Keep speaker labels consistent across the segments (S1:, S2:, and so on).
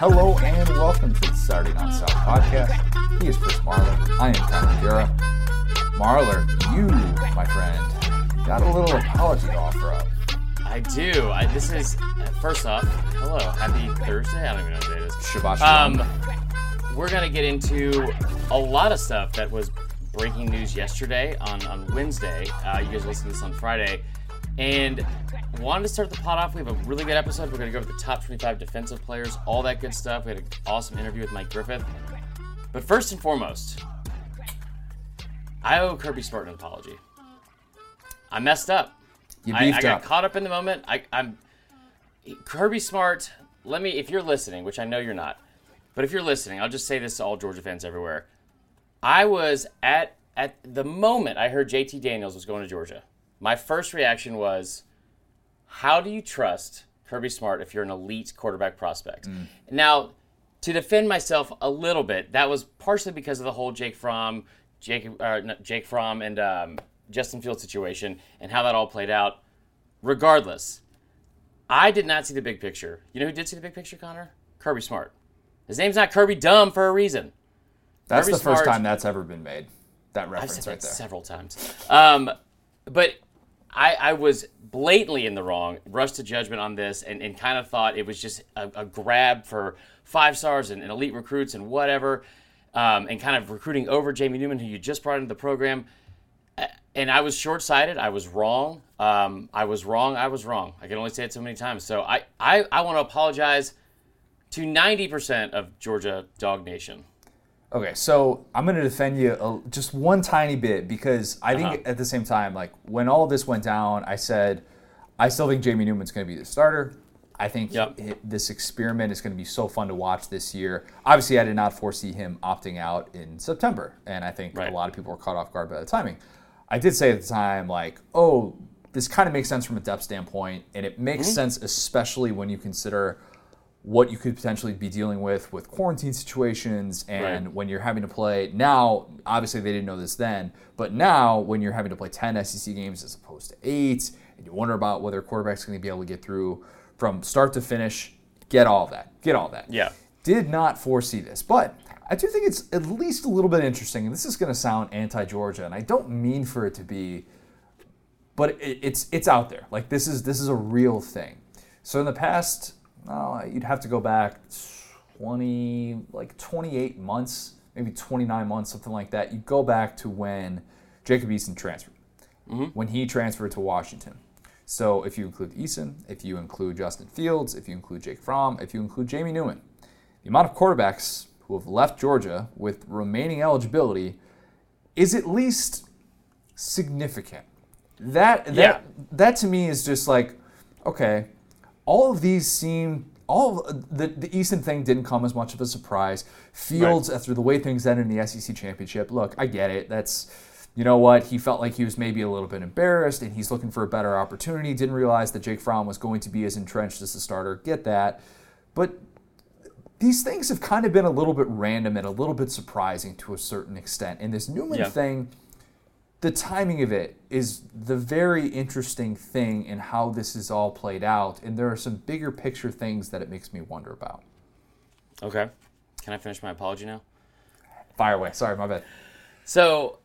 S1: Hello and welcome to the Saturday Down South podcast. He is Chris Marler. I am Connor O'Gara. Marler, you, my friend, got a little apology to offer up.
S2: I do. I, this is first off, hello, happy Thursday. I don't even know what day it is.
S1: Shabbat shalom.
S2: Um, we're gonna get into a lot of stuff that was breaking news yesterday on on Wednesday. Uh, you guys listen to this on Friday, and wanted to start the pot off. We have a really good episode. We're gonna go over the top 25 defensive players, all that good stuff. We had an awesome interview with Mike Griffith. But first and foremost, I owe Kirby Smart an apology. I messed up.
S1: you
S2: I,
S1: beefed
S2: I got
S1: up.
S2: caught up in the moment. I, I'm Kirby Smart. Let me, if you're listening, which I know you're not, but if you're listening, I'll just say this to all Georgia fans everywhere. I was at at the moment I heard JT Daniels was going to Georgia. My first reaction was, how do you trust Kirby Smart if you're an elite quarterback prospect? Now, to defend myself a little bit, that was partially because of the whole Jake Fromm, Jake, uh, Jake Fromm, and um, Justin Fields situation and how that all played out. Regardless, I did not see the big picture. You know who did see the big picture, Connor? Kirby Smart. His name's not Kirby Dumb for a reason.
S1: That's
S2: Kirby
S1: the first
S2: Smart-
S1: time that's ever been made. That reference I've
S2: said
S1: right
S2: that
S1: there.
S2: several times. Um, but I, I was blatantly in the wrong, rushed to judgment on this, and, and kind of thought it was just a, a grab for five stars and, and elite recruits and whatever, um, and kind of recruiting over Jamie Newman, who you just brought into the program. And I was short sighted. I was wrong. Um, I was wrong. I was wrong. I can only say it so many times. So I, I, I want to apologize to 90% of Georgia Dog Nation.
S1: Okay, so I'm going to defend you a, just one tiny bit because I think
S2: Uh-huh.
S1: at the same time, like when all this went down, I said I still think Jamie Newman's going to be the starter. I think
S2: Yep.
S1: hi- this experiment is going to be so fun to watch this year. Obviously, I did not foresee him opting out in September, and I think
S2: Right.
S1: a lot of people were caught off guard by the timing. I did say at the time, like, oh, this kind of makes sense from a depth standpoint, and it makes
S2: Mm-hmm.
S1: sense especially when you consider what you could potentially be dealing with with quarantine situations and
S2: Right.
S1: when you're having to play now obviously they didn't know this then but now when you're having to play 10 SEC games as opposed to 8 and you wonder about whether a quarterback's going to be able to get through from start to finish get all that get all that
S2: Yeah.
S1: did not foresee this but i do think it's at least a little bit interesting and this is going to sound anti-georgia and i don't mean for it to be but it, it's it's out there. Like this is this is a real thing. So in the past, oh, you'd have to go back 20 like 28 months, maybe 29 months, something like that. You go back to when Jacob Eason transferred, mm-hmm. when he transferred to Washington. So if you include Eason, if you include Justin Fields, if you include Jake Fromm, if you include Jamie Newman, the amount of quarterbacks who have left Georgia with remaining eligibility is at least significant. That that
S2: Yeah.
S1: that to me is just like, okay, all of these seem all of uh, the the Eason thing didn't come as much of a surprise. Fields after the way things ended in the SEC championship. Look, I get it. That's you know what he felt like he was maybe a little bit embarrassed and he's looking for a better opportunity. Didn't realize that Jake Fromm was going to be as entrenched as the starter. Get that, but these things have kind of been a little bit random and a little bit surprising to a certain extent. And this Newman
S2: Yeah.
S1: thing, the timing of it is the very interesting thing in how this is all played out. And there are some bigger picture things that it makes me wonder about.
S2: Okay. Can I finish my apology now?
S1: Fire away. Sorry, my bad.
S2: So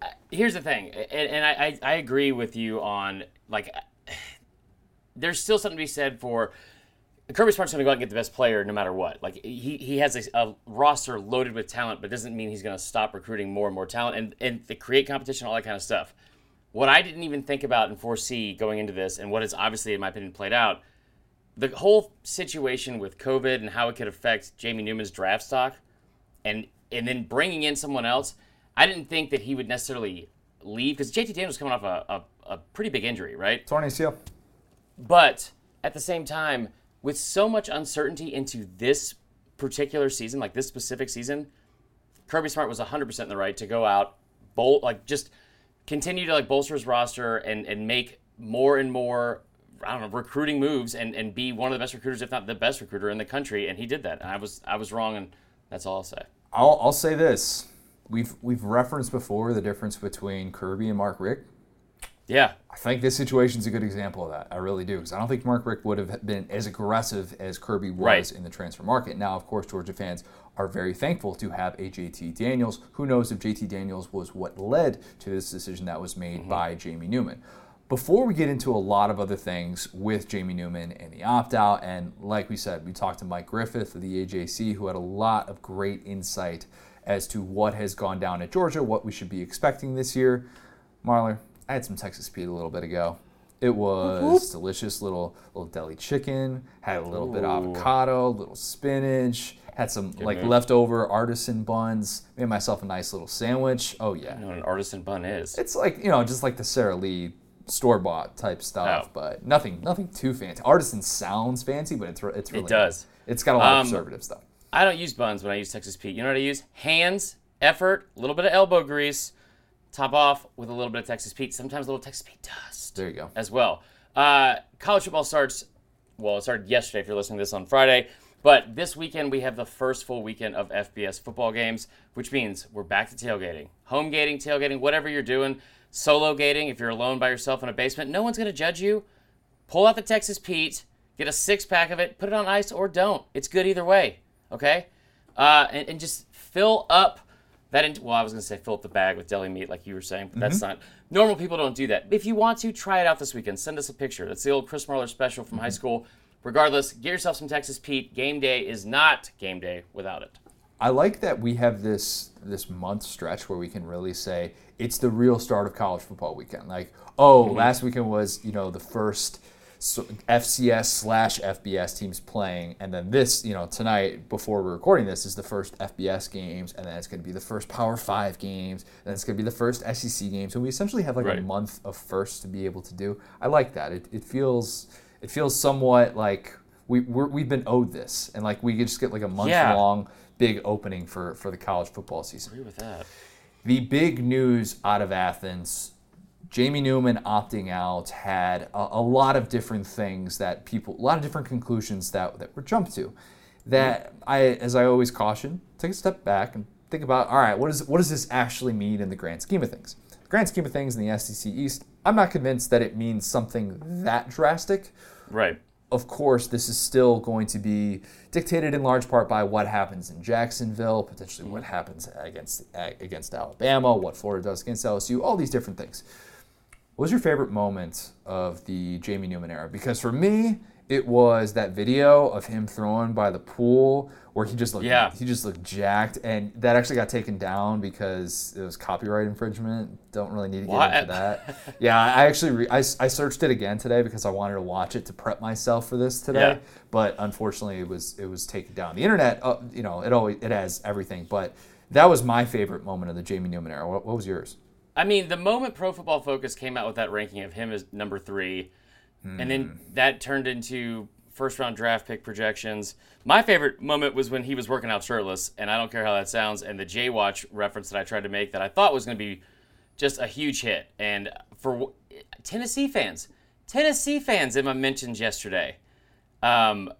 S2: uh, here's the thing, and, and I, I, I agree with you on like there's still something to be said for Kirby Smart's going to go out and get the best player no matter what. Like he, he has a, a roster loaded with talent, but doesn't mean he's going to stop recruiting more and more talent and and to create competition, all that kind of stuff. What I didn't even think about and foresee going into this, and what has obviously, in my opinion, played out, the whole situation with COVID and how it could affect Jamie Newman's draft stock, and and then bringing in someone else, I didn't think that he would necessarily leave because JT Daniels was coming off a, a, a pretty big injury, right?
S1: Torn ACL.
S2: But at the same time, with so much uncertainty into this particular season, like this specific season, Kirby Smart was 100% in the right to go out, bol- like just continue to like bolster his roster and and make more and more I don't know recruiting moves and and be one of the best recruiters, if not the best recruiter in the country. And he did that, and I was I was wrong, and that's all I'll say.
S1: I'll, I'll say this. We've, we've referenced before the difference between Kirby and Mark Richt.
S2: Yeah.
S1: I think this situation is a good example of that. I really do, because I don't think Mark Richt would have been as aggressive as Kirby was
S2: Right.
S1: in the transfer market. Now, of course, Georgia fans are very thankful to have a JT Daniels. Who knows if JT Daniels was what led to this decision that was made mm-hmm. by Jamie Newman. Before we get into a lot of other things with Jamie Newman and the opt out, and like we said, we talked to Mike Griffith of the AJC, who had a lot of great insight as to what has gone down at Georgia, what we should be expecting this year. Marler, I had some Texas Pete a little bit ago. It was delicious little little deli chicken, had a little bit of
S2: Ooh.
S1: avocado, little spinach, had some like
S2: move.
S1: leftover artisan buns, made myself a nice little sandwich. Oh yeah.
S2: I know what an artisan bun is.
S1: It's like, you know, just like the Sara Lee store bought type stuff,
S2: Oh.
S1: but nothing nothing too fancy. Artisan sounds fancy, but it's re- it's really
S2: It does.
S1: It's got a lot
S2: Um,
S1: of conservative stuff.
S2: I don't use buns when I use Texas Pete. You know what I use? Hands, effort, a little bit of elbow grease, top off with a little bit of Texas Pete. Sometimes a little Texas Pete dust
S1: There you go.
S2: as well. Uh, college football starts, well, it started yesterday if you're listening to this on Friday. But this weekend, we have the first full weekend of FBS football games, which means we're back to tailgating. Home gating, tailgating, whatever you're doing. Solo gating, if you're alone by yourself in a basement, no one's going to judge you. Pull out the Texas Pete, get a six pack of it, put it on ice or don't. It's good either way, okay? Uh, and, and just fill up that. Well, I was going to say fill up the bag with deli meat, like you were saying, but that's mm-hmm. not. Normal people don't do that. If you want to, try it out this weekend. Send us a picture. That's the old Chris Marler special from high mm-hmm. school. Regardless, get yourself some Texas Pete. Game day is not game day without it.
S1: I like that we have this this month stretch where we can really say it's the real start of college football weekend. Like, oh, mm-hmm. last weekend was you know the first FCS slash FBS teams playing, and then this you know tonight before we're recording this is the first FBS games, and then it's going to be the first Power Five games, and then it's going to be the first SEC games. So we essentially have like a month of first to be able to do. I like that. It, it feels it feels somewhat like we we're, we've been owed this, and like we could just get like a month
S2: Yeah.
S1: long big opening for for the college football season.
S2: I Agree with that.
S1: The big news out of Athens, Jamie Newman opting out had a, a lot of different things that people, a lot of different conclusions that that were jumped to. That I, as I always caution, take a step back and think about, all right, what is what does this actually mean in the grand scheme of things? The grand scheme of things in the SEC East, I'm not convinced that it means something that drastic
S2: Right.
S1: of course, this is still going to be dictated in large part by what happens in Jacksonville, potentially what happens against against Alabama, what Florida does against LSU, all these different things. What was your favorite moment of the Jamie Newman era? Because for me, it was that video of him throwing by the pool where he just looked
S2: Yeah.
S1: he just looked jacked, and that actually got taken down because it was copyright infringement. Don't really need to get
S2: What?
S1: into that. Yeah, I actually re- I, I searched it again today because I wanted to watch it to prep myself for this today.
S2: Yeah.
S1: But unfortunately, it was it was taken down. The internet, uh, you know, it always it has everything. But that was my favorite moment of the Jamie Newman era. What, what was yours?
S2: I mean, the moment Pro Football Focus came out with that ranking of him as number three, and then that turned into first round draft pick projections. My favorite moment was when he was working out shirtless, and I don't care how that sounds, and the J Watch reference that I tried to make that I thought was going to be just a huge hit. And for w- Tennessee fans, Tennessee fans, Emma mentioned yesterday, um,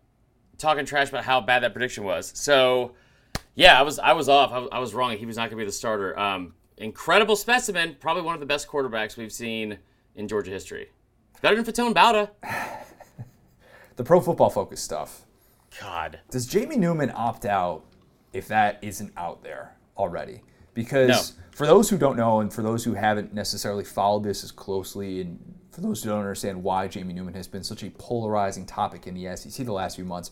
S2: talking trash about how bad that prediction was. So, yeah, I was I was off. I was, I was wrong. He was not going to be the starter. Um, incredible specimen. Probably one of the best quarterbacks we've seen in Georgia history. Better than Faton Bauta.
S1: The Pro Football Focus stuff.
S2: God.
S1: Does Jamie Newman opt out if that isn't out there already? Because
S2: No.
S1: for those who don't know, and for those who haven't necessarily followed this as closely, and for those who don't understand why Jamie Newman has been such a polarizing topic in the SEC the last few months,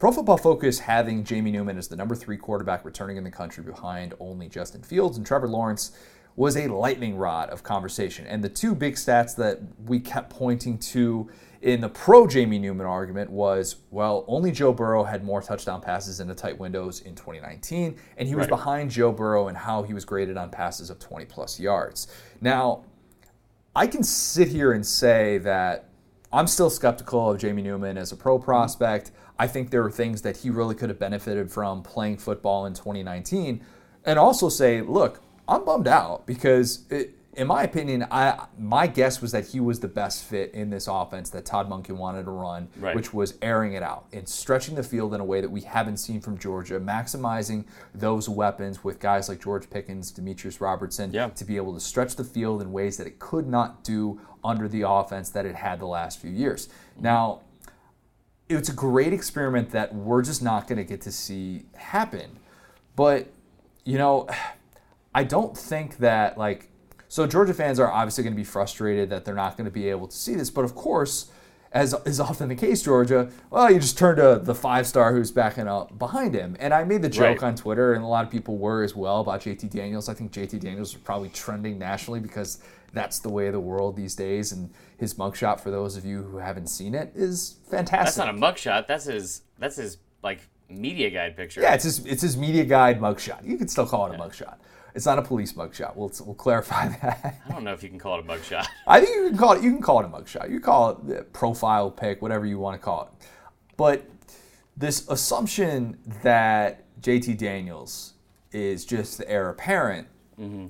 S1: Pro Football Focus having Jamie Newman as the number three quarterback returning in the country behind only Justin Fields and Trevor Lawrence was a lightning rod of conversation. And the two big stats that we kept pointing to in the pro Jamie Newman argument was well, only Joe Burrow had more touchdown passes in the tight windows in 2019, and he was
S2: Right.
S1: behind Joe Burrow in how he was graded on passes of 20 plus yards. Now, I can sit here and say that I'm still skeptical of Jamie Newman as a pro prospect. I think there are things that he really could have benefited from playing football in 2019. And also say, look, I'm bummed out because it, in my opinion, I my guess was that he was the best fit in this offense that Todd Monken wanted to run,
S2: Right.
S1: which was airing it out and stretching the field in a way that we haven't seen from Georgia, maximizing those weapons with guys like George Pickens, Demetrius Robertson,
S2: Yeah.
S1: to be able to stretch the field in ways that it could not do under the offense that it had the last few years. Now, it's a great experiment that we're just not going to get to see happen. But, you know, I don't think that, like, so Georgia fans are obviously going to be frustrated that they're not going to be able to see this. But of course, as is often the case, Georgia, well, you just turn to the five star who's backing up behind him. And I made the joke
S2: Right.
S1: on Twitter, and a lot of people were as well about JT Daniels. I think JT Daniels is probably trending nationally because that's the way of the world these days. And his mugshot, for those of you who haven't seen it, is fantastic.
S2: That's not a mugshot. That's his. That's his like media guide picture.
S1: Yeah, it's his it's his media guide mugshot. You could still call it a mugshot. It's not a police mugshot. We'll we'll clarify that.
S2: I don't know if you can call it a mugshot.
S1: I think you can call it you can call it a mugshot. You call it the profile pic, whatever you want to call it. But this assumption that JT Daniels is just the heir apparent, mm-hmm.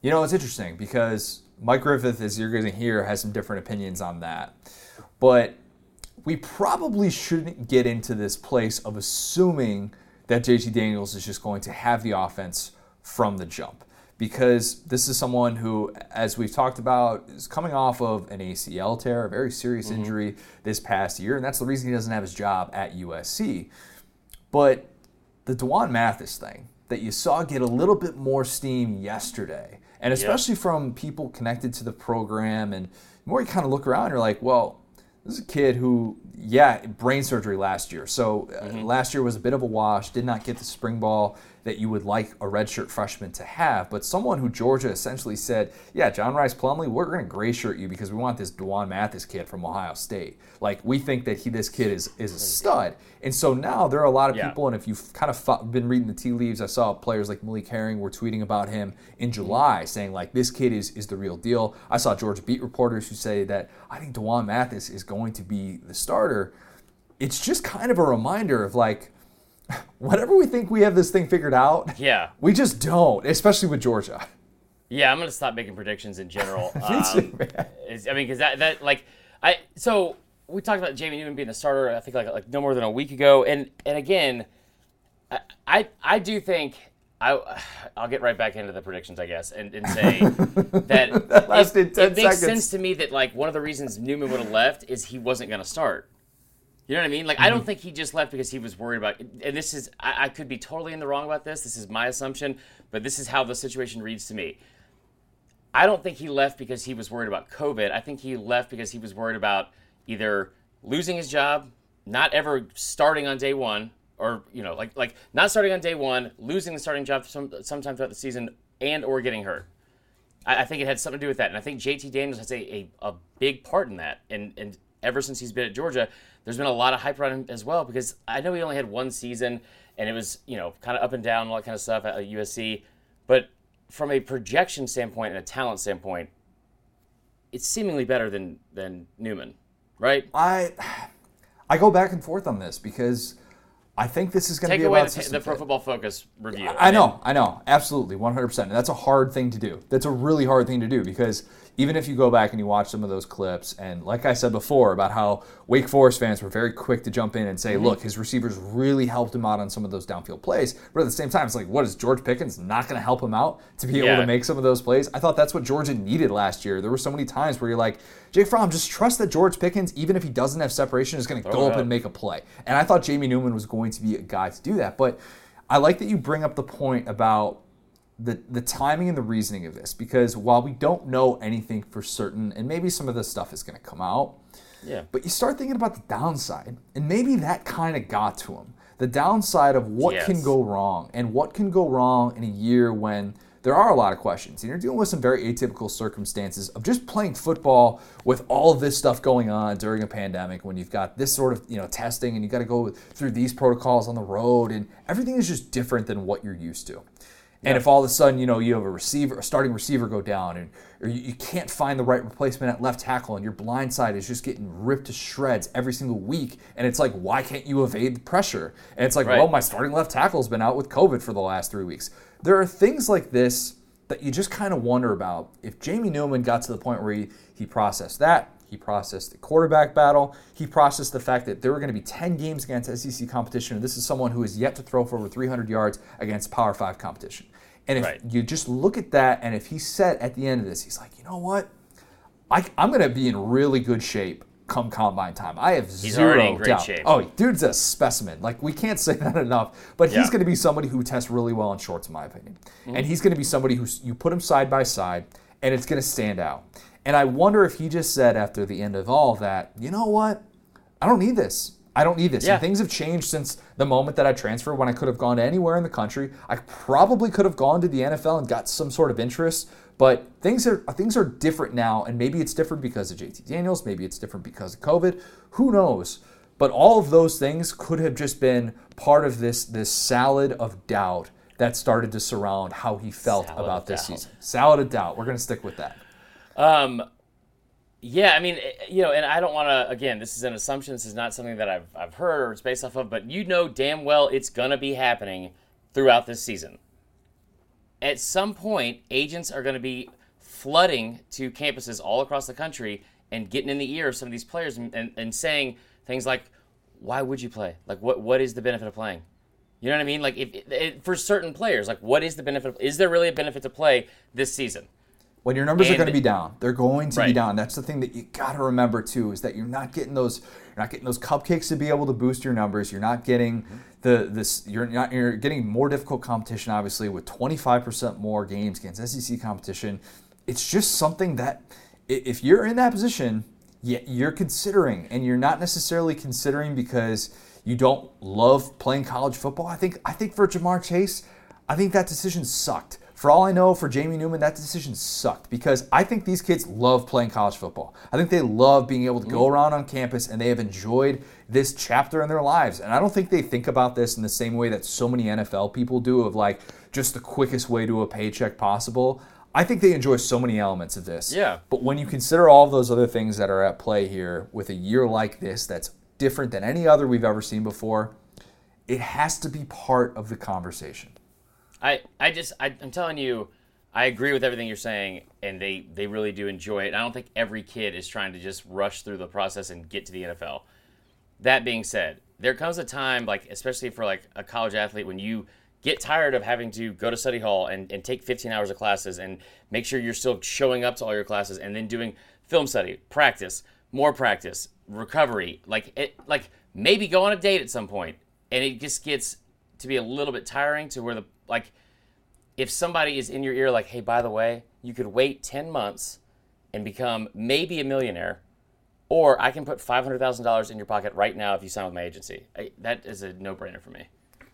S1: you know, it's interesting because Mike Griffith, as you're going to hear, has some different opinions on that. But we probably shouldn't get into this place of assuming that JT Daniels is just going to have the offense from the jump. Because this is someone who, as we've talked about, is coming off of an ACL tear, a very serious mm-hmm. injury this past year, and that's the reason he doesn't have his job at USC. But the D'Wan Mathis thing that you saw get a little bit more steam yesterday, and especially from people connected to the program, and the more you kind of look around, you're like, well, this is a kid who, yeah, brain surgery last year. So uh, last year was a bit of a wash, did not get the spring ball that you would like a redshirt freshman to have, but someone who Georgia essentially said, yeah, John Rhys Plumlee, we're going to gray shirt you because we want this D'Wan Mathis kid from Ohio State. Like, we think that he, this kid is, is a stud. And so now there are a lot of
S2: Yeah.
S1: people, and if you've kind of been reading the tea leaves, I saw players like Malik Herring were tweeting about him in mm-hmm. July, saying like this kid is is the real deal. I saw Georgia beat reporters who say that I think D'Wan Mathis is going to be the starter. It's just kind of a reminder of like whatever we think we have this thing figured out,
S2: Yeah.
S1: we just don't, especially with Georgia.
S2: Yeah, I'm gonna stop making predictions in general. Um. I mean, because that that like I so we talked about Jamie Newman being the starter. I think like like no more than a week ago, and and again, I I, I do think. I, I'll get right back into the predictions, I guess, and, and say that,
S1: That
S2: it,
S1: 10
S2: it makes
S1: seconds.
S2: sense to me that like one of the reasons Newman would have left is he wasn't going to start. You know what I mean? Like I
S1: Mm-hmm.
S2: don't think he just left because he was worried about. And this is I, I could be totally in the wrong about this. This is my assumption, but this is how the situation reads to me. I don't think he left because he was worried about COVID. I think he left because he was worried about either losing his job, not ever starting on day one, or you know, like like not starting on day one, losing the starting job some, sometime throughout the season, and or getting hurt. I, I think it had something to do with that, and I think JT Daniels has a, a, a big part in that. And and ever since he's been at Georgia, there's been a lot of hype around him as well because I know he only had one season, and it was you know kind of up and down, all that kind of stuff at USC, but from a projection standpoint and a talent standpoint, it's seemingly better than than Newman, right?
S1: I I go back and forth on this because I think this is going to be
S2: away
S1: about
S2: the, the Pro. Football Focus review.
S1: I know, I know, absolutely, 100%. And that's a hard thing to do. That's a really hard thing to do because even if you go back and you watch some of those clips, and like I said before about how Wake Forest fans were very quick to jump in and say, look, his receivers really helped him out on some of those downfield plays. But at the same time, it's like, what is George Pickens not going to help him out to be able to make some of those plays? I thought that's what Georgia needed last year. There were so many times where you're like, Jake Fromm, just trust that George Pickens, even if he doesn't have separation, is going to go up
S2: up.
S1: and make a play. And I thought Jamie Newman was going to be a guy to do that. But I like that you bring up the point about the the timing and the reasoning of this because while we don't know anything for certain, and maybe some of this stuff is going to come out,
S2: Yeah.
S1: but you start thinking about the downside, and maybe that kind of got to him. The downside of what can go wrong, and what can go wrong in a year when there are a lot of questions, and you're dealing with some very atypical circumstances of just playing football with all of this stuff going on during a pandemic. When you've got this sort of you know testing, and you got to go through these protocols on the road, and everything is just different than what you're used to. And if all of a sudden, you know, you have a receiver, a starting receiver go down, and or you, you can't find the right replacement at left tackle, and your blind side is just getting ripped to shreds every single week, and it's like, why can't you evade the pressure? And it's like,
S2: Right.
S1: well, my starting left tackle's been out with COVID for the last three weeks. There are things like this that you just kind of wonder about. If Jamie Newman got to the point where he, he processed that, he processed the quarterback battle, he processed the fact that there were going to be 10 games against SEC competition, and this is someone who is yet to throw for over 300 yards against Power 5 competition. And if
S2: Right.
S1: you just look at that, and if he said at the end of this, he's like, you know what? I, I'm going to be in really good shape come combine time. I have
S2: He's
S1: zero
S2: already in great
S1: doubt.
S2: shape.
S1: Oh, dude's a specimen. Like we can't say that enough. But
S2: Yeah.
S1: he's going to be somebody who tests really well in shorts, in my opinion.
S2: Mm-hmm.
S1: And he's going to be somebody who you put him side by side, and it's going to stand out. And I wonder if he just said after the end of all that, you know what? I don't need this. I don't need this.
S2: Yeah.
S1: And things have changed since the moment that I transferred when I could have gone to anywhere in the country. I probably could have gone to the NFL and got some sort of interest, but things are things are different now and maybe it's different because of JT Daniels, maybe it's different because of COVID. Who knows? But all of those things could have just been part of this this salad of doubt that started to surround how he felt
S2: Salad
S1: about this
S2: doubt.
S1: season. Salad of doubt. We're going to stick with that.
S2: Um, yeah, I mean, eh, you know, and I don't want to. Again, this is an assumption. This is not something that I've I've heard or it's based off of. But you know damn well it's gonna be happening throughout this season. At some point, agents are going to be flooding to campuses all across the country and getting in the ear of some of these players and, and, and saying things like, "Why would you play? Like, what what is the benefit of playing?" You know what I mean? Like, if it, for certain players, like, what is the benefit? Of, is there really a benefit to play this season?
S1: When your numbers are going to be down, they're going to be down. That's the thing that you got to remember too is that you're not getting those you're not getting those cupcakes to be able to boost your numbers. You're not getting mm-hmm. the this you're not you're getting more difficult competition obviously with 25% more games against SEC competition. It's just something that if you're in that position, you're considering and you're not necessarily considering because you don't love playing college football. I think I think for Ja'Marr Chase, I think that decision sucked. For all I know, for Jamie Newman, that decision sucked because I think these kids love playing college football. I think they love being able to go mm. around on campus and they have enjoyed this chapter in their lives. And I don't think they think about this in the same way that so many NFL people do of like just the quickest way to a paycheck possible. I think they enjoy so many elements of this.
S2: Yeah.
S1: But when you consider all of those other things that are at play here with a year like this that's different than any other we've ever seen before, it has to be part of the conversation.
S2: I, I just I, I'm telling you, I agree with everything you're saying, and they they really do enjoy it. I don't think every kid is trying to just rush through the process and get to the NFL. That being said, there comes a time, like especially for like a college athlete, when you get tired of having to go to study hall and, and take 15 hours of classes and make sure you're still showing up to all your classes and then doing film study, practice, more practice, recovery, like it, like maybe go on a date at some point, and it just gets to be a little bit tiring to where the like if somebody is in your ear like hey by the way you could wait 10 months and become maybe a millionaire or i can put $500000 in your pocket right now if you sign with my agency I, that is a no-brainer for me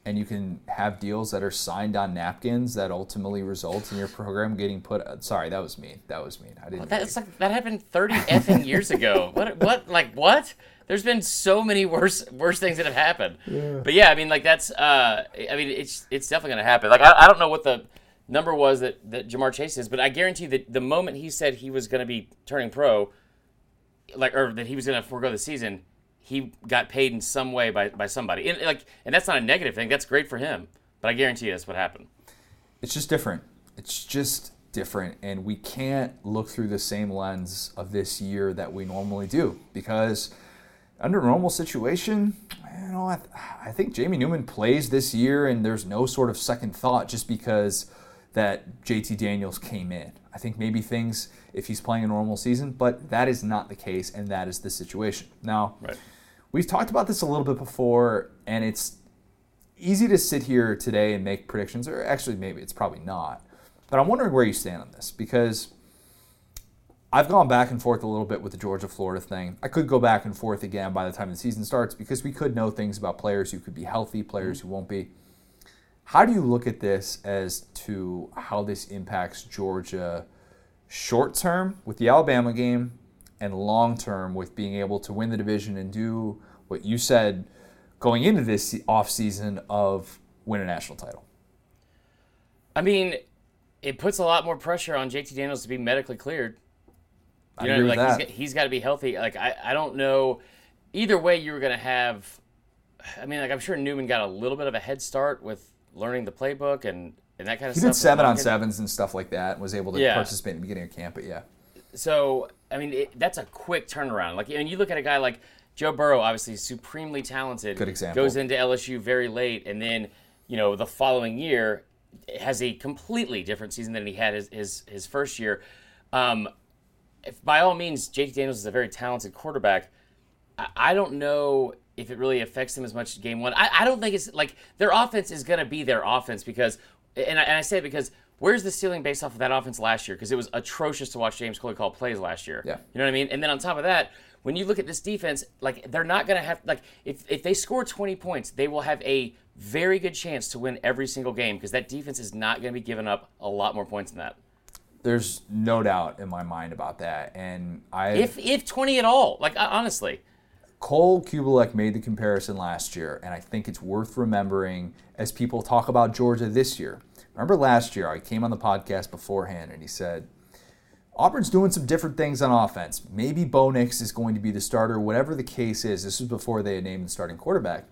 S1: and you can have deals that are signed on napkins that ultimately result in your program getting put. uh, Sorry, that was me. That was me. I didn't.
S2: that's like that happened 30 effing years ago what what like what there's been so many worse worse things that have happened but yeah i mean like that's uh i mean it's it's definitely gonna happen like i, I don't know what the number was that that Ja'Marr Chase is but i guarantee that the moment he said he was gonna be turning pro like or that he was going to forego the season, he got paid in some way by, by somebody. And like and that's not a negative thing. That's great for him. But I guarantee you that's what happened.
S1: it's just different. It's just different, and we can't look through the same lens of this year that we normally do because under normal situation, you know, I, I think Jamie Newman plays this year, and there's no sort of second thought just because that JT Daniels came in. I think maybe things if he's playing a normal season, but that is not the case, and that is the situation. Now,
S2: Right.
S1: we've talked about this a little bit before, and it's easy to sit here today and make predictions, or actually, maybe it's probably not. But I'm wondering where you stand on this because I've gone back and forth a little bit with the Georgia Florida thing. I could go back and forth again by the time the season starts because we could know things about players who could be healthy, players mm-hmm. who won't be. How do you look at this as to how this impacts Georgia short term with the Alabama game and long term with being able to win the division and do what you said going into this offseason of win a national title?
S2: I mean, it puts a lot more pressure on JT Daniels to be medically cleared.
S1: I
S2: You know,
S1: agree with
S2: like
S1: that.
S2: he's, he's got to be healthy. Like I, I don't know. Either way, you were going to have. I mean, like I'm sure Newman got a little bit of a head start with learning the playbook and and that kind of
S1: He
S2: stuff.
S1: did seven on sevens and stuff like that. and Was able to
S2: Yeah.
S1: participate in the beginning of camp, but yeah,
S2: So I mean, it, that's a quick turnaround. Like, and you look at a guy like Joe Burrow, obviously supremely talented.
S1: Good example.
S2: Goes into LSU very late, and then you know the following year has a completely different season than he had his his, his first year. Um, if, by all means, Jake Daniels is a very talented quarterback. I, I don't know if it really affects them as much as game one. I, I don't think it's like their offense is going to be their offense because, and I, and I say it because where's the ceiling based off of that offense last year? Because it was atrocious to watch James Coley call plays last year.
S1: Yeah.
S2: You know what I mean? And then on top of that, when you look at this defense, like they're not going to have like if if they score 20 points, they will have a very good chance to win every single game because that defense is not going to be giving up a lot more points than that.
S1: There's no doubt in my mind about that. And I
S2: If if 20 at all, like honestly.
S1: Cole Cubelic made the comparison last year, and I think it's worth remembering as people talk about Georgia this year. Remember last year, I came on the podcast beforehand and he said, Auburn's doing some different things on offense. Maybe Bo Nix is going to be the starter, whatever the case is. This was before they had named the starting quarterback.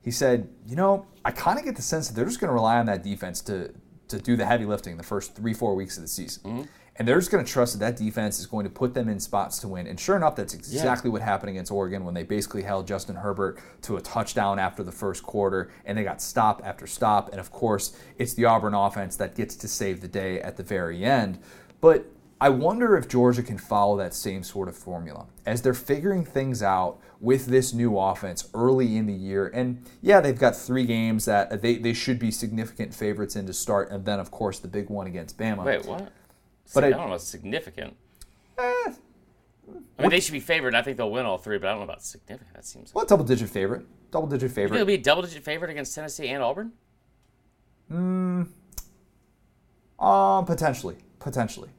S1: He said, You know, I kind of get the sense that they're just going to rely on that defense to, to do the heavy lifting the first three, four weeks of the season. Mm-hmm. And they're just going to trust that that defense is going to put them in spots to win. And sure enough, that's exactly what happened against Oregon when they basically held Justin Herbert to a touchdown after the first quarter, and they got stop after stop. And of course, it's the Auburn offense that gets to save the day at the very end. But I wonder if Georgia can follow that same sort of formula as they're figuring things out with this new offense early in the year. And yeah, they've got three games that they, they should be significant favorites in to start, and then, of course, the big one against Bama.
S2: Wait, what?
S1: But
S2: I,
S1: I-
S2: don't know. Significant.
S1: Eh,
S2: I mean, they should be favored. I think they'll win all three, but I don't know about significant. That seems.
S1: well, double digit favorite. Double digit favorite.
S2: they'll be a double-digit favorite against Tennessee and Auburn?
S1: Um, potentially, potentially,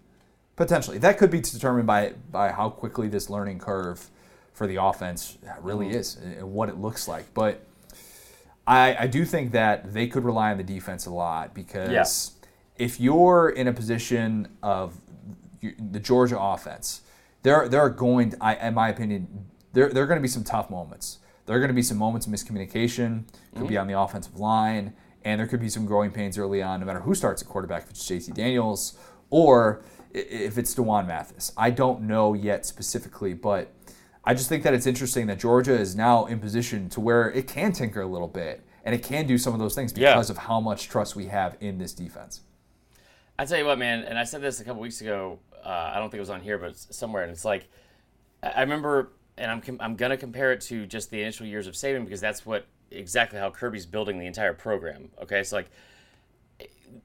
S1: potentially. That could be determined by by how quickly this learning curve for the offense really mm-hmm. is and what it looks like. But I, I do think that they could rely on the defense a lot because if you're in a position of the Georgia offense, there there are going, to, I, in my opinion, there there are going to be some tough moments. There are going to be some moments of miscommunication. Could be mm-hmm. on the offensive line, and there could be some growing pains early on, no matter who starts at quarterback, if it's J.T. Daniels or if it's D'Wan Mathis. I don't know yet specifically, but I just think that it's interesting that Georgia is now in position to where it can tinker a little bit and it can do some of those things
S2: Yeah.
S1: because of how much trust we have in this defense.
S2: I tell you what, man, and I said this a couple weeks ago. Uh, I don't think it was on here, but somewhere, and it's like I remember, and I'm com- I'm gonna compare it to just the initial years of Saban because that's what exactly how Kirby's building the entire program. Okay, so like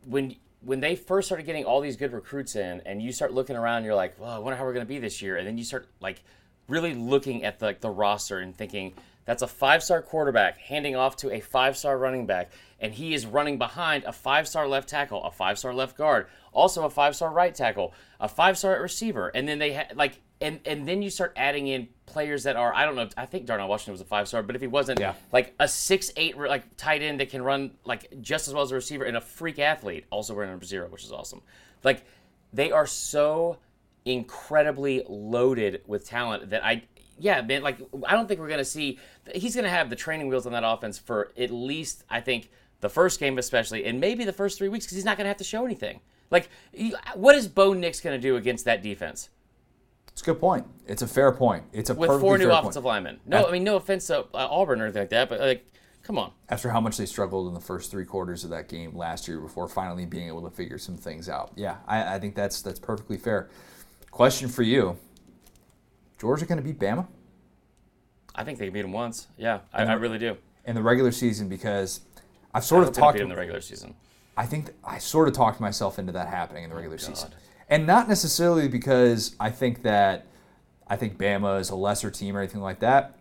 S2: when when they first started getting all these good recruits in, and you start looking around, you're like, well, I wonder how we're gonna be this year, and then you start like really looking at the, like the roster and thinking that's a five-star quarterback handing off to a five-star running back and he is running behind a five-star left tackle a five-star left guard also a five-star right tackle a five-star receiver and then they ha- like and and then you start adding in players that are I don't know I think Darnell Washington was a five-star but if he wasn't
S1: Yeah.
S2: like a six-eight like tight end that can run like just as well as a receiver and a freak athlete also wearing number zero which is awesome like they are so incredibly loaded with talent that I yeah man like I don't think we're gonna see he's gonna have the training wheels on that offense for at least I think the first game especially and maybe the first three weeks because he's not gonna have to show anything like what is Bo Nix gonna do against that defense
S1: It's a good point. It's a fair point. It's a
S2: with four new offensive
S1: point.
S2: linemen no I mean no offense to uh, Auburn or anything like that but like come on
S1: After how much they struggled in the first three quarters of that game last year before finally being able to figure some things out. Yeah, I, I think that's that's perfectly fair. Question for you: Georgia going to beat Bama
S2: I think they beat him once yeah I, I really do
S1: in the regular season? Because I've sort
S2: I
S1: of
S2: hope they don't
S1: talked.
S2: in the regular season
S1: I think I sort of talked myself into that happening in the oh, regular season,
S2: Oh, God.
S1: and not necessarily because I think that I think Bama is a lesser team or anything like that.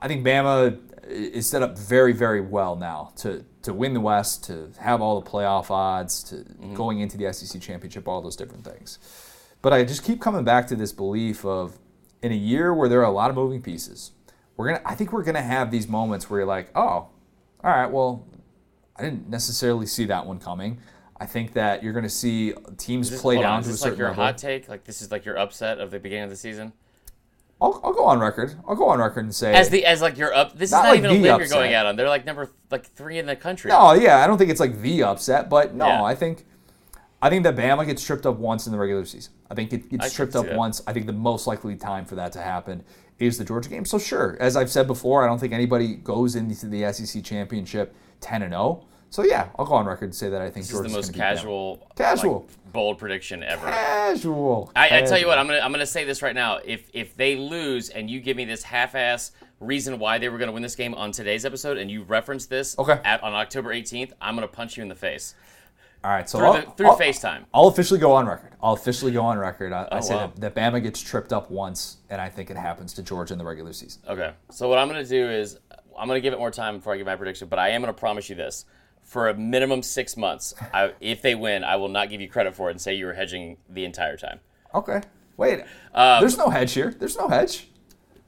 S1: I think Bama is set up very, very well now to to win the West, to have all the playoff odds, to mm-hmm. going into the SEC championship, all those different things. But I just keep coming back to this belief of in a year where there are a lot of moving pieces, we're gonna. I think we're gonna have these moments where you're like, oh, all right, well, I didn't necessarily see that one coming. I think that you're going to see teams
S2: this-
S1: play down
S2: on,
S1: to a
S2: is this like
S1: certain
S2: your
S1: level.
S2: hot take like this is like your upset of the beginning of the season
S1: I'll, I'll go on record. I'll go on record and say
S2: As the as like you're up. This
S1: Not
S2: is not
S1: like
S2: even a limb you're going out on. They're like number like three in the country.
S1: No, yeah, I don't think it's like the upset, but no,
S2: Yeah.
S1: I think I think that Bama gets tripped up once in the regular season. I think it gets tripped up
S2: that.
S1: once. I think the most likely time for that to happen is the Georgia game. So sure, as I've said before, I don't think anybody goes into the SEC championship 10 and 0. So yeah, I'll go on record and say that I think
S2: This is
S1: Georgia's
S2: the most
S1: gonna beat Bama.
S2: casual,
S1: Casual.
S2: like, bold prediction ever.
S1: Casual.
S2: I, I tell you what, I'm gonna I'm gonna say this right now. If if they lose and you give me this half-ass reason why they were gonna win this game on today's episode, and you reference this
S1: Okay.
S2: at, on October 18th, I'm gonna punch you in the face
S1: All right, so
S2: through,
S1: I'll,
S2: the, through
S1: I'll-
S2: FaceTime.
S1: I'll officially go on record. I'll officially go on record. I, I
S2: Oh,
S1: say
S2: wow.
S1: that, that Bama gets tripped up once, and I think it happens to Georgia in the regular season.
S2: Okay. So what I'm gonna do is I'm gonna give it more time before I give my prediction, but I am gonna promise you this. For a minimum six months, I, if they win, I will not give you credit for it and say you were hedging the entire time.
S1: Okay. Wait.
S2: Um,
S1: There's no hedge here. There's no hedge.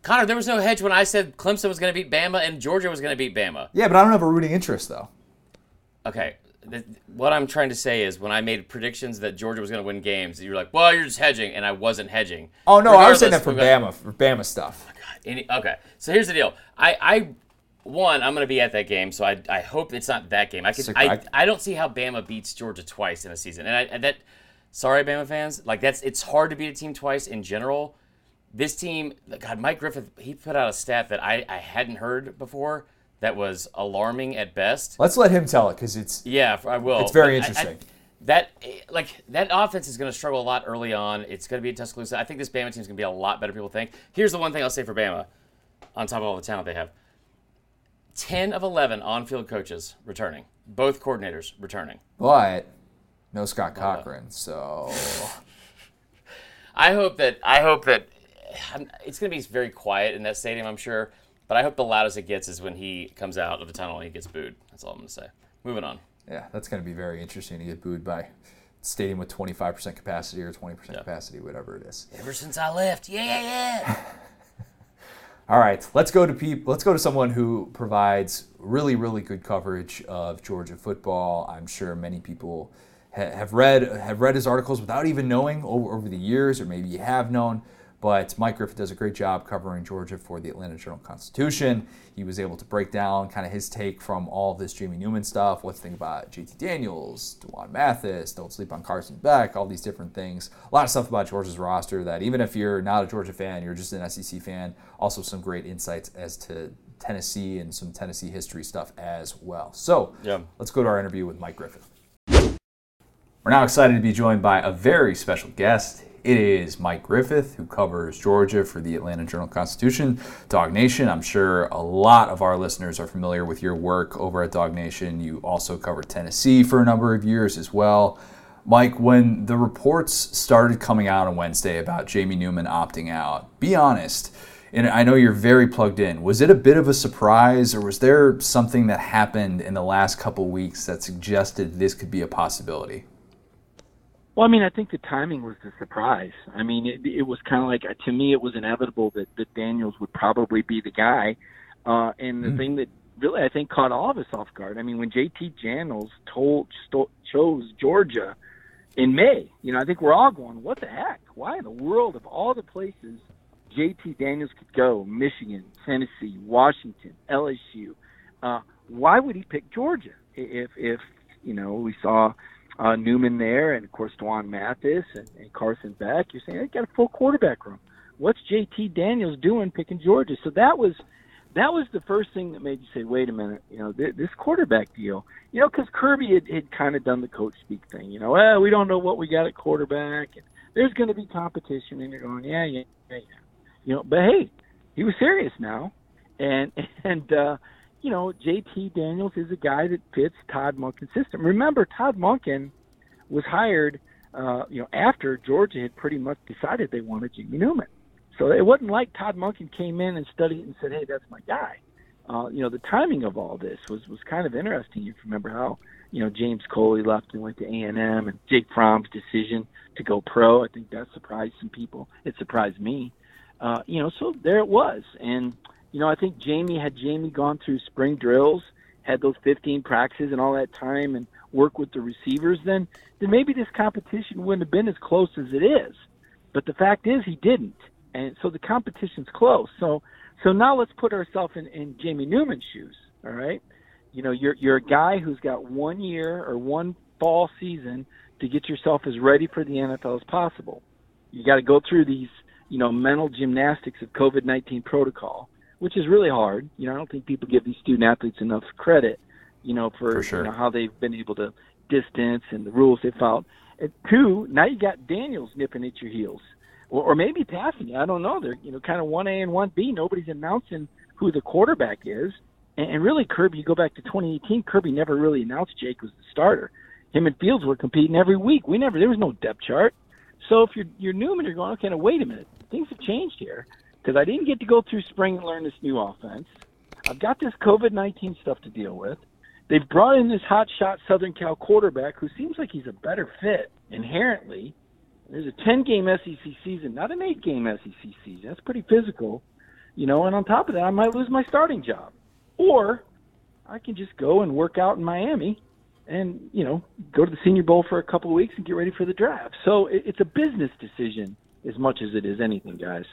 S2: Connor, there was no hedge when I said Clemson was going to beat Bama and Georgia was going to beat Bama.
S1: Yeah, but I don't have a rooting interest though.
S2: Okay. Th- What I'm trying to say is when I made predictions that Georgia was going to win games, you were like, well, you're just hedging. And I wasn't hedging.
S1: Oh no, I was saying that for
S2: Regardless,
S1: Bama, for Bama stuff.
S2: Oh any, okay, so here's the deal. I, I one, I'm going to be at that game, so I, I hope it's not that game. I can, I-
S1: I
S2: don't see how Bama beats Georgia twice in a season, and, I, and that, sorry, Bama fans, like that's it's hard to beat a team twice in general. This team, God, Mike Griffith, he put out a stat that I, I hadn't heard before that was alarming at best.
S1: Let's let him tell it because it's
S2: Yeah, I will.
S1: It's very
S2: But I- I-
S1: interesting.
S2: that like that offense is going to struggle a lot early on. It's going to be in Tuscaloosa. I think this Bama team is going to be a lot better. People think. Here's the one thing I'll say for Bama, on top of all the talent they have: ten of eleven on-field coaches returning, both coordinators returning.
S1: but no Scott uh, Cochran. So
S2: I hope that I hope that I'm- it's going to be very quiet in that stadium. I'm sure, but I hope the loudest it gets is when he comes out of the tunnel and he gets booed. That's all I'm going to say. Moving on.
S1: yeah, that's going to be very interesting to get booed by a stadium with 25% capacity or 20% capacity, whatever it is.
S2: Ever since I left, yeah, yeah, yeah.
S1: All right, let's go to peop- Let's go to someone who provides really, really good coverage of Georgia football. I'm sure many people ha- have read have read his articles without even knowing over, over the years, or maybe you have known. But Mike Griffith does a great job covering Georgia for the Atlanta Journal Constitution. He was able to break down kind of his take from all this Jamie Newman stuff. What to think about JT Daniels, D'Wan Mathis, don't sleep on Carson Beck, all these different things. A lot of stuff about Georgia's roster that even if you're not a Georgia fan, you're just an SEC fan. Also, some great insights as to Tennessee and some Tennessee history stuff as well. So,
S2: Yeah.
S1: let's go to our interview with Mike Griffith. We're now excited to be joined by a very special guest. It is Mike Griffith, who covers Georgia for the Atlanta Journal Constitution, Dog Nation. I'm sure a lot of our listeners are familiar with your work over at Dog Nation. You also covered Tennessee for a number of years as well. Mike, when the reports started coming out on Wednesday about Jamie Newman opting out, be honest, and I know you're very plugged in. Was it a bit of a surprise, or was there something that happened in the last couple weeks that suggested this could be a possibility?
S3: Well, I mean, I think the timing was the surprise. I mean, it, it was kind of like to me, it was inevitable that, that Daniels would probably be the guy. Uh, and the
S1: Mm.
S3: thing that really I think caught all of us off guard. I mean, when JT Daniels told sto- chose Georgia in May, you know, I think we're all going, "What the heck? Why in the world of all the places JT Daniels could go? Michigan, Tennessee, Washington, LSU. Uh, why would he pick Georgia if if you know we saw uh, Newman there, and of course D'Wan Mathis and, and Carson Beck. You're saying they got a full quarterback room. What's JT Daniels doing picking Georgia? So that was that was the first thing that made you say, wait a minute, you know, th- this quarterback deal, you know, because Kirby had, had kind of done the coach speak thing, you know, well, we don't know what we got at quarterback, and there's going to be competition, and you're going, yeah, yeah, yeah, yeah, you know, but hey, he was serious now, and and uh, you know, JT Daniels is a guy that fits Todd Monken's system. Remember, Todd Monken was hired, uh, you know, after Georgia had pretty much decided they wanted Jimmy Newman. So it wasn't like Todd Monken came in and studied and said, "Hey, that's my guy." Uh, you know, the timing of all this was was kind of interesting. You remember how you know James Coley left and went to A and M, and Jake Fromm's decision to go pro. I think that surprised some people. It surprised me. Uh, you know, so there it was, and you know, I think Jamie had Jamie gone through spring drills, had those 15 practices and all that time, and work with the receivers, then then maybe this competition wouldn't have been as close as it is. But the fact is, he didn't, and so the competition's close. So so now let's put ourselves in, in Jamie Newman's shoes. All right, you know you're you're a guy who's got one year or one fall season to get yourself as ready for the NFL as possible. You got to go through these you know mental gymnastics of COVID nineteen protocol, which is really hard. You know I don't think people give these student athletes enough credit. You know for,
S1: for sure.
S3: you know, how they've been able to distance and the rules they followed. And two, now you got Daniels nipping at your heels or, or maybe passing. I don't know. They're you know kind of one A and one B. Nobody's announcing who the quarterback is. And, and really, Kirby, you go back to 2018. Kirby never really announced Jake was the starter. Him and Fields were competing every week. We never there was no depth chart. So if you're you're Newman, you're going okay. Now wait a minute, things have changed here because I didn't get to go through spring and learn this new offense. I've got this COVID 19 stuff to deal with. They've brought in this hot shot Southern Cal quarterback who seems like he's a better fit inherently there's a 10 game SEC season, not an 8 game SEC season. That's pretty physical, you know. And on top of that, I might lose my starting job, or I can just go and work out in Miami, and you know, go to the Senior Bowl for a couple of weeks and get ready for the draft. So it's a business decision as much as it is anything, guys.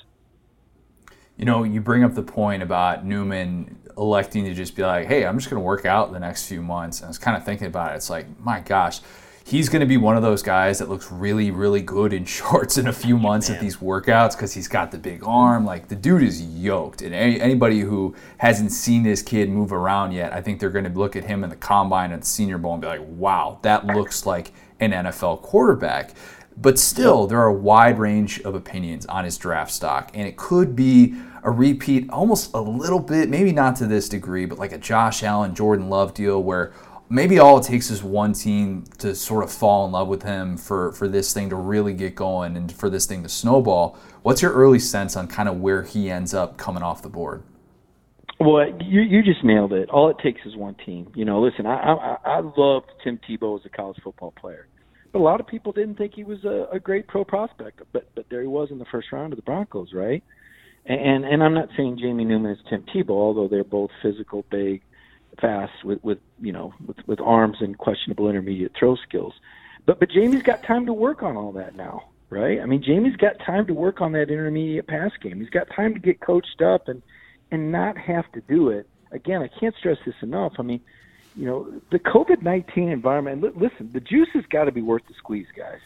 S1: You know, you bring up the point about Newman electing to just be like, "Hey, I'm just going to work out the next few months." And I was kind of thinking about it. It's like, my gosh he's going to be one of those guys that looks really, really good in shorts in a few months at these workouts because he's got the big arm. Like the dude is yoked, and any, anybody who hasn't seen this kid move around yet, I think they're going to look at him in the combine at the Senior Bowl and be like, "Wow, that looks like an NFL quarterback." But still, there are a wide range of opinions on his draft stock, and it could be a repeat, almost a little bit, maybe not to this degree, but like a Josh Allen, Jordan Love deal where maybe all it takes is one team to sort of fall in love with him for, for this thing to really get going and for this thing to snowball. What's your early sense on kind of where he ends up coming off the board?
S3: Well, you you just nailed it. All it takes is one team. You know, listen, I I, I loved Tim Tebow as a college football player, a lot of people didn't think he was a, a great pro prospect. But but there he was in the first round of the Broncos, right? And and I'm not saying Jamie Newman is Tim Tebow, although they're both physical, big, fast with with you know with with arms and questionable intermediate throw skills. But but Jamie's got time to work on all that now, right? I mean, Jamie's got time to work on that intermediate pass game. He's got time to get coached up and and not have to do it. Again, I can't stress this enough. I mean, you know, the COVID nineteen environment. Listen, the juice has got to be worth the squeeze, guys.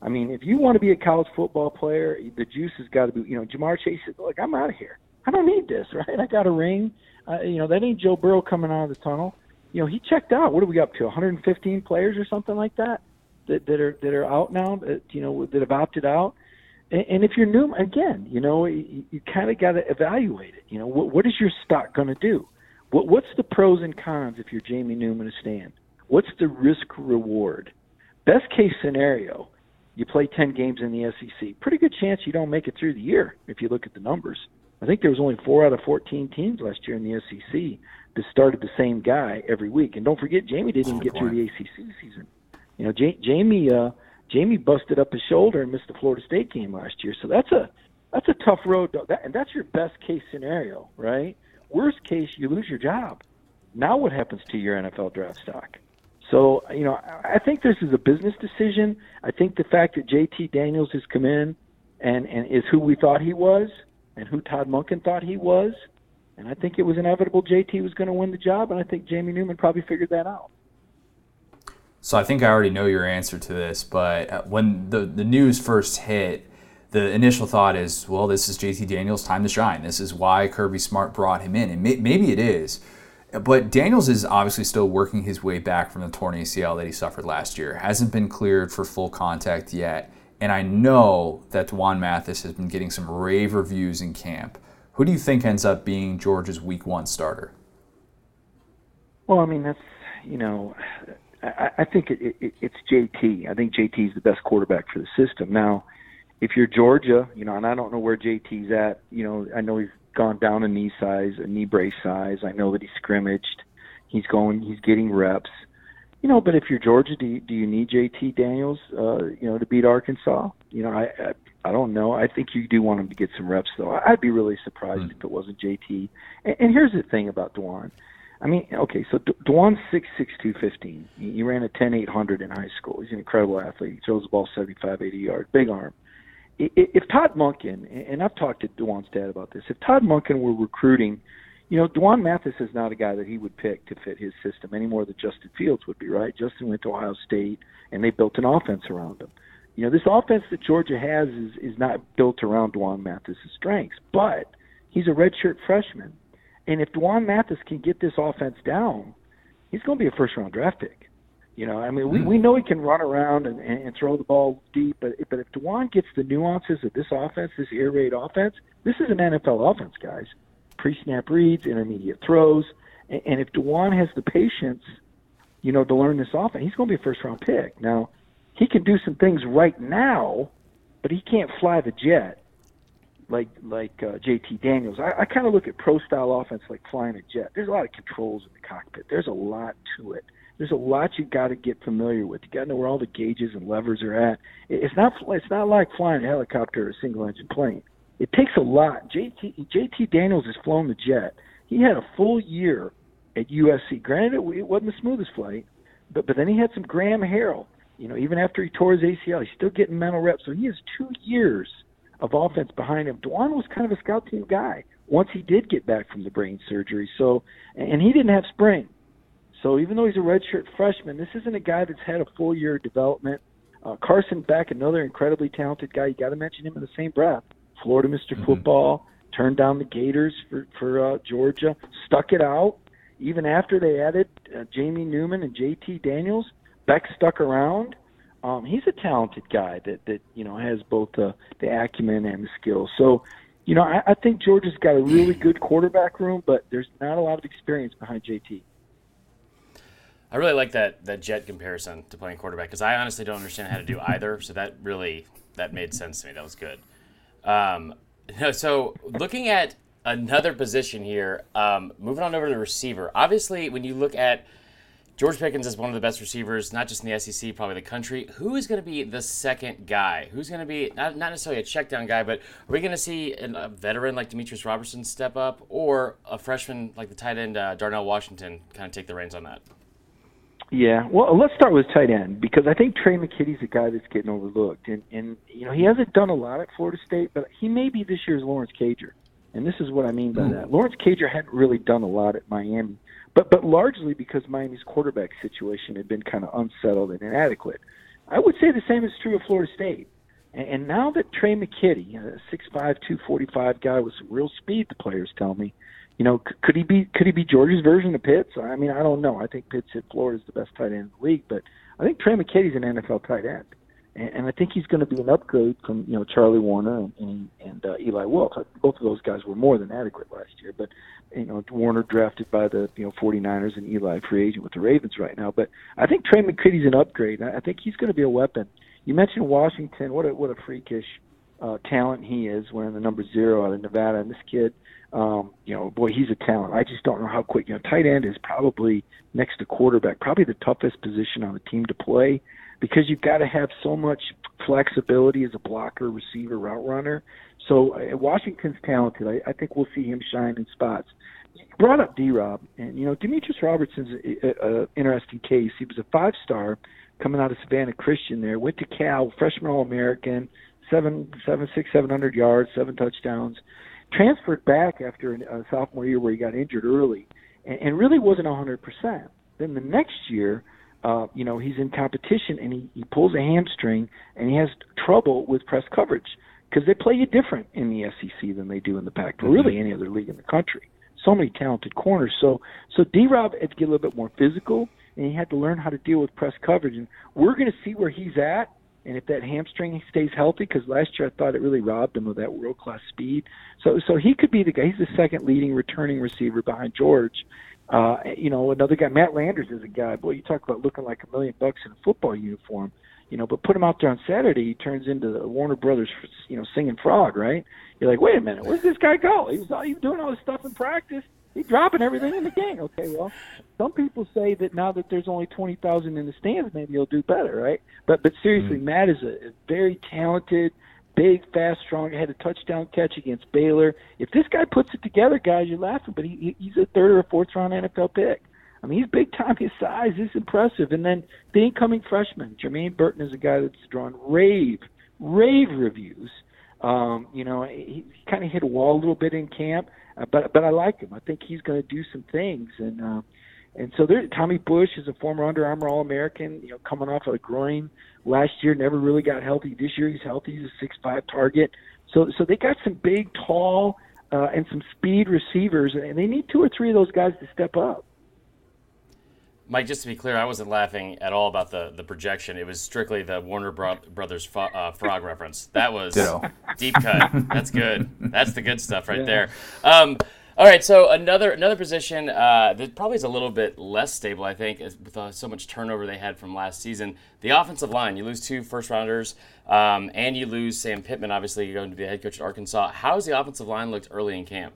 S3: I mean, if you want to be a college football player, the juice has got to be. You know, Ja'Marr Chase said, "Look, I'm out of here. I don't need this, right? I got a ring. Uh, you know, that ain't Joe Burrow coming out of the tunnel. You know, he checked out. What are we up to? 115 players or something like that that, that are that are out now. That, you know, that have opted out. And, and if you're new, again, you know, you, you kind of got to evaluate it. You know, what, what is your stock going to do? What, what's the pros and cons if you're Jamie Newman to stand? What's the risk reward? Best case scenario, you play 10 games in the SEC. Pretty good chance you don't make it through the year if you look at the numbers. I think there was only four out of 14 teams last year in the SEC that started the same guy every week. And don't forget, Jamie didn't even get through the ACC season. You know, J- Jamie uh, Jamie busted up his shoulder and missed the Florida State game last year. So that's a that's a tough road. That, and that's your best case scenario, right? Worst case, you lose your job. Now what happens to your NFL draft stock? So you know, I think this is a business decision. I think the fact that JT Daniels has come in and and is who we thought he was and who Todd Monken thought he was. And I think it was inevitable JT was going to win the job, and I think Jamie Newman probably figured that out.
S1: So I think I already know your answer to this, but uh, when the, the news first hit, the initial thought is, well, this is JT Daniels' time to shine. This is why Kirby Smart brought him in. And may, maybe it is. But Daniels is obviously still working his way back from the torn ACL that he suffered last year. Hasn't been cleared for full contact yet. And I know that D'Wan Mathis has been getting some rave reviews in camp. Who do you think ends up being Georgia's week one starter?
S3: Well, I mean, that's, you know, I, I think it, it, it's JT. I think JT is the best quarterback for the system. Now, if you're Georgia, you know, and I don't know where JT's at, you know, I know he's gone down a knee size, a knee brace size. I know that he scrimmaged. He's going, he's getting reps. You know, but if you're Georgia, do you, do you need JT Daniels, uh, you know, to beat Arkansas? You know, I, I I don't know. I think you do want him to get some reps, though. I'd be really surprised mm. if it wasn't JT. And, and here's the thing about D'Wan. I mean, okay, so D'Wan's six six two fifteen. He, he ran a ten eight hundred in high school. He's an incredible athlete. He throws the ball seventy five eighty yards, big arm. If Todd Monken, and I've talked to D'Wan's dad about this, if Todd Monken were recruiting, you know, D'Wan Mathis is not a guy that he would pick to fit his system any more than Justin Fields would be, right? Justin went to Ohio State, and they built an offense around him. You know, this offense that Georgia has is is not built around D'Wan Mathis' strengths, but he's a redshirt freshman, and if D'Wan Mathis can get this offense down, he's going to be a first round draft pick. You know, I mean, we, we know he can run around and, and throw the ball deep, but but if D'Wan gets the nuances of this offense, this air raid offense, this is an NFL offense, guys. Pre-snap reads, intermediate throws, and, and if D'Wan has the patience, you know, to learn this offense, he's going to be a first-round pick. Now, he can do some things right now, but he can't fly the jet like like uh, JT Daniels. I, I kind of look at pro style offense like flying a jet. There's a lot of controls in the cockpit. There's a lot to it there's a lot you got to get familiar with. You got to know where all the gauges and levers are at. It's not it's not like flying a helicopter or a single engine plane. It takes a lot. JT JT Daniels has flown the jet. He had a full year at USC. Granted, it, it wasn't the smoothest flight, but but then he had some Graham Harrell. You know, even after he tore his ACL, he's still getting mental reps. So he has two years of offense behind him. D'Wan was kind of a scout team guy once he did get back from the brain surgery. So, and he didn't have spring. So even though he's a redshirt freshman, this isn't a guy that's had a full year of development. Uh, Carson Beck, another incredibly talented guy. You got to mention him in the same breath. Florida mister mm-hmm. Football turned down the Gators for for uh, Georgia, stuck it out. Even after they added uh, Jamie Newman and J.T. Daniels, Beck stuck around. Um, he's a talented guy that that you know has both the the acumen and the skill. So, you know, I, I think Georgia's got a really good quarterback room, but there's not a lot of experience behind J.T.
S2: I really like that that jet comparison to playing quarterback because I honestly don't understand how to do either. So that really that made sense to me. That was good. Um, so looking at another position here, um, moving on over to the receiver. Obviously, when you look at George Pickens is one of the best receivers, not just in the SEC, probably the country. Who is going to be the second guy? Who's going to be not, not necessarily a checkdown guy, but are we going to see a veteran like Demetrius Robertson step up, or a freshman like the tight end uh, Darnell Washington kind of take the reins on that?
S3: Yeah, well, let's start with tight end because I think Tre' McKitty's a guy that's getting overlooked, and and you know he hasn't done a lot at Florida State, but he may be this year's Lawrence Cager, and this is what I mean by mm. that. Lawrence Cager hadn't really done a lot at Miami, but but largely because Miami's quarterback situation had been kind of unsettled and inadequate. I would say the same is true of Florida State. And, and now that Tre' McKitty, a six five, two forty five guy with some real speed, the players tell me, you know, could he be could he be Georgia's version of Pitts? I mean, I don't know. I think Pitts at Florida is the best tight end in the league, but I think Tre' McKitty's an NFL tight end, and, and I think he's going to be an upgrade from you know Charlie Woerner and and, and uh, Eli Wolf. Both of those guys were more than adequate last year, but you know Woerner drafted by the you know 49ers and Eli free agent with the Ravens right now. But I think Tre' McKitty's an upgrade. I think he's going to be a weapon. You mentioned Washington. What a what a freakish uh, talent he is, wearing the number zero out of Nevada. And this kid, um, you know, boy, he's a talent. I just don't know how quick. You know, tight end is probably next to quarterback, probably the toughest position on the team to play because you've got to have so much flexibility as a blocker, receiver, route runner. So uh, Washington's talented. I, I think we'll see him shine in spots. You brought up D Rob, and you know Demetrius Robertson's an interesting case. He was a five star coming out of Savannah Christian. There went to Cal, freshman All American, seven, seven, six, seven hundred yards, seven touchdowns. Transferred back after a sophomore year where he got injured early, and, and really wasn't a hundred percent. Then the next year, uh, you know, he's in competition and he, he pulls a hamstring and he has trouble with press coverage because they play you different in the SEC than they do in the Pac, mm-hmm. really any other league in the country. So many talented corners. So so D Rob had to get a little bit more physical and he had to learn how to deal with press coverage. And we're going to see where he's at and if that hamstring stays healthy, because last year I thought it really robbed him of that world class speed. So so he could be the guy. He's the second leading returning receiver behind George. Uh, you know, another guy, Matt Landers is a guy. Boy, you talk about looking like a million bucks in a football uniform. You know, but put him out there on Saturday, he turns into the Warner Brothers, you know, singing frog, right? You're like, wait a minute, where's this guy go? He was, he was doing all this stuff in practice he's dropping everything in the game. Okay, well, some people say that now that there's only twenty thousand in the stands, maybe he'll do better, right? But but seriously, mm-hmm. Matt is a, a very talented, big, fast, strong. Had a touchdown catch against Baylor. If this guy puts it together, guys, you're laughing, but he he's a third or fourth round NFL pick. I mean, he's big time. His size is impressive. And then the incoming freshman, Jermaine Burton, is a guy that's drawn rave, rave reviews Um, you know, he, he kind of hit a wall a little bit in camp, but but I like him. I think he's going to do some things, and uh, and so there. Tommy Bush is a former Under Armour All American. You know, coming off of a groin last year, never really got healthy. This year he's healthy. He's a six five target. So so they got some big, tall, uh, and some speed receivers, and they need two or three of those guys to step up.
S2: Mike, just to be clear, I wasn't laughing at all about the, the projection. It was strictly the Warner Bro- Brothers fo- uh, frog reference. That was
S1: Ditto.
S2: deep cut. That's good. That's the good stuff right there. Um, all right, so another another position uh, that probably is a little bit less stable, I think, is with uh, so much turnover they had from last season. The offensive line, you lose two first rounders, um, and you lose Sam Pittman. Obviously, you're going to be the head coach at Arkansas. How has the offensive line looked early in camp?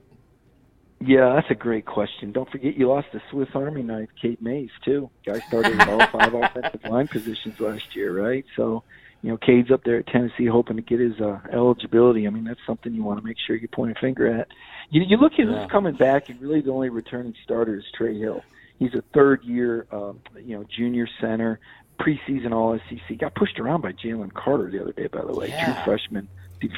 S3: Yeah, that's a great question. Don't forget you lost the Swiss Army knife, Cade Mays, too. Guy started at all five offensive line positions last year, right? So, you know, Cade's up there at Tennessee hoping to get his uh, eligibility. I mean, that's something you want to make sure you point a finger at. You, you look at
S2: Yeah.
S3: who's coming back, and really the only returning starter is Trey Hill. He's a third year, um, you know, junior center, preseason All SEC. Got pushed around by Jalen Carter the other day, by the way,
S2: Yeah.
S3: true freshman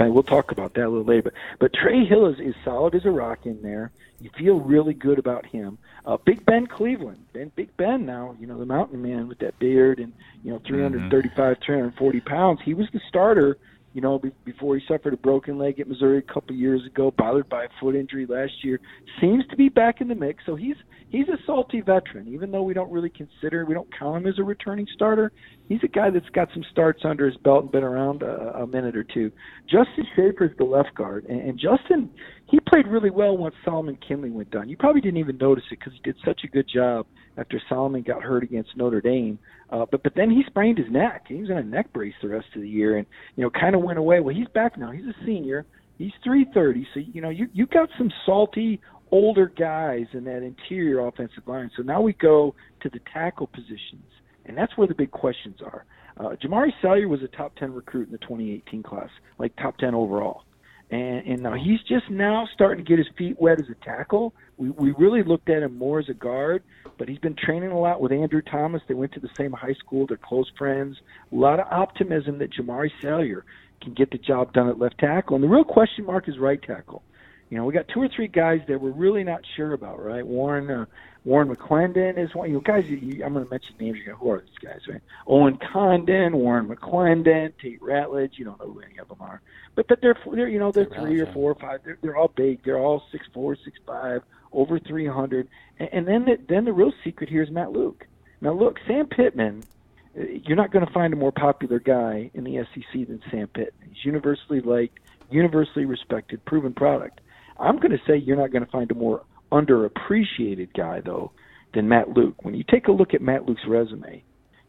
S3: We'll talk about that a little later. But but Trey Hill is, is solid as a rock in there. You feel really good about him. Uh, Big Ben Cleveland, Ben Big Ben now, you know the Mountain Man with that beard and you know 335, 340 pounds. He was the starter. You know, be, before he suffered a broken leg at Missouri a couple years ago, bothered by a foot injury last year, seems to be back in the mix. So he's he's a salty veteran, even though we don't really consider we don't count him as a returning starter. He's a guy that's got some starts under his belt and been around a, a minute or two. Justin Shaffer's the left guard, and, and Justin he played really well once Solomon Kindley went down. You probably didn't even notice it because he did such a good job after Solomon got hurt against Notre Dame. Uh, but but then he sprained his neck. He was in a neck brace the rest of the year, and you know kind of went away. Well, he's back now. He's a senior. He's 330, so you know you you got some salty older guys in that interior offensive line. So now we go to the tackle positions, and that's where the big questions are. Uh, Jamaree Salyer was a top 10 recruit in the 2018 class, like top 10 overall. And, and now he's just now starting to get his feet wet as a tackle. We, we really looked at him more as a guard, but he's been training a lot with Andrew Thomas. They went to the same high school. They're close friends. A lot of optimism that Jamaree Salyer can get the job done at left tackle. And the real question mark is right tackle. You know, we got two or three guys that we're really not sure about, right? Warren uh, Warren McClendon is one. You know, guys, you, I'm going to mention names. You go, who are these guys, right? Owen Condon, Warren McClendon, Tate Ratledge. You don't know who any of them are, but but they're they're you know they're
S2: Tate
S3: three or four or five. They're they're all big. They're all six four, six five, over three hundred. And, and then the, then the real secret here is Matt Luke. Now look, Sam Pittman. uh, You're not going to find a more popular guy in the SEC than Sam Pittman. He's universally liked, universally respected, proven product. I'm going to say you're not going to find a more underappreciated guy though than Matt Luke. When you take a look at Matt Luke's resume,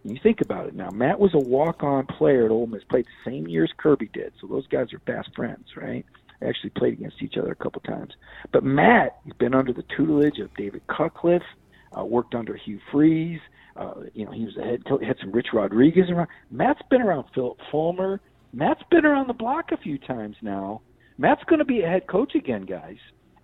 S3: and you think about it now, Matt was a walk-on player at Ole Miss, played the same year as Kirby did, so those guys are fast friends, right? They actually played against each other a couple times. But Matt, he's been under the tutelage of David Cutcliffe, uh, worked under Hugh Freeze. Uh, you know, he was the head coach, had some Rich Rodriguez around. Matt's been around Philip Fulmer. Matt's been around the block a few times now. Matt's going to be a head coach again, guys.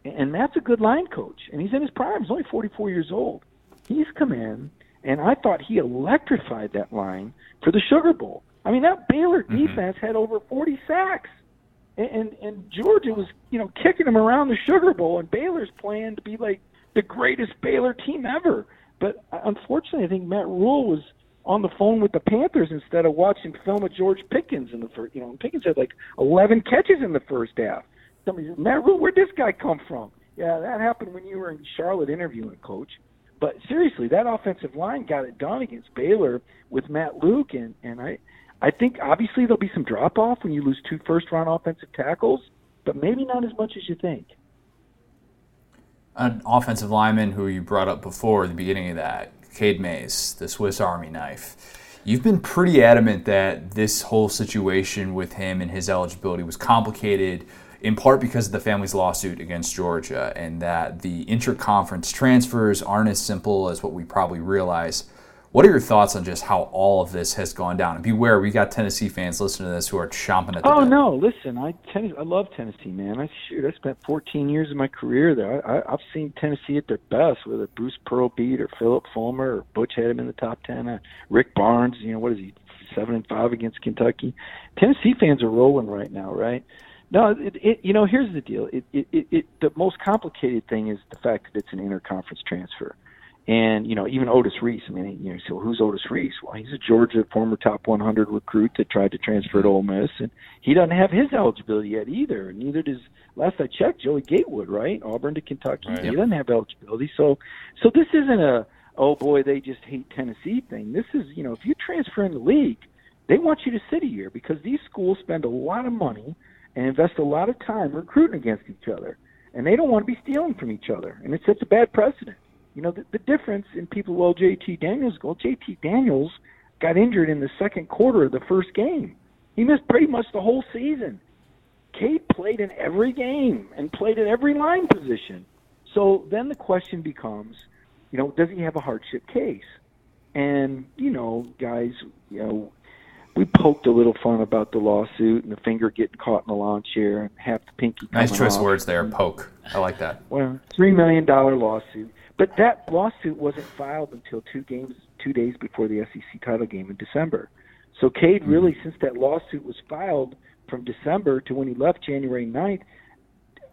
S3: And Matt's a good line coach, and he's in his prime. He's only 44 years old. He's come in, and I thought he electrified that line for the Sugar Bowl. I mean, that Baylor defense had over 40 sacks, and, and and Georgia was, you know, kicking them around the Sugar Bowl, and Baylor's playing to be like the greatest Baylor team ever. But uh, unfortunately, I think Matt Rhule was on the phone with the Panthers instead of watching film of George Pickens in the first. You know, and Pickens had like 11 catches in the first half. Somebody said, Matt Rhule, where'd this guy come from? Yeah, that happened when you were in Charlotte interviewing a coach. But seriously, that offensive line got it done against Baylor with Matt Luke, and and I, I think obviously there'll be some drop off when you lose two first round offensive tackles, but maybe not as much as you think.
S1: An offensive lineman who you brought up before at the beginning of that, Cade Mays, the Swiss Army knife. You've been pretty adamant that this whole situation with him and his eligibility was complicated in part because of the family's lawsuit against Georgia and that the interconference transfers aren't as simple as what we probably realize. What are your thoughts on just how all of this has gone down? And beware, we got Tennessee fans listening to this who are chomping at the
S3: Oh
S1: bit.
S3: no! Listen, I tennis, I love Tennessee, man. I shoot, I spent 14 years of my career there. I, I, I've seen Tennessee at their best, whether Bruce Pearl beat or Philip Fulmer or Butch had him in the top 10. Uh, Rick Barnes, you know what is he, seven and five against Kentucky? Tennessee fans are rolling right now, right? No, it, it, you know, here's the deal. It, it, it, the most complicated thing is the fact that it's an interconference transfer. And, you know, even Otis Reese, I mean, you know, so who's Otis Reese? Well, he's a Georgia former top 100 recruit that tried to transfer to Ole Miss, and he doesn't have his eligibility yet either. And neither does, last I checked, Joey Gatewood, right? Auburn to Kentucky. Right. He doesn't have eligibility. So, so this isn't a, oh boy, they just hate Tennessee thing. This is, you know, if you transfer in the league, they want you to sit a year because these schools spend a lot of money – and invest a lot of time recruiting against each other. And they don't want to be stealing from each other. And it sets a bad precedent. You know, the, the difference in people, well, JT Daniels, well, JT Daniels got injured in the second quarter of the first game. He missed pretty much the whole season. Cade played in every game and played in every line position. So then the question becomes, you know, does he have a hardship case? And, you know, guys, you know, we poked a little fun about the lawsuit and the finger getting caught in the lawn chair and half the pinky.
S1: Nice choice
S3: off.
S1: words there, poke. I like that.
S3: Well, three million dollar lawsuit, but that lawsuit wasn't filed until two games, two days before the SEC title game in December. So Cade mm-hmm. really, since that lawsuit was filed from December to when he left January 9th,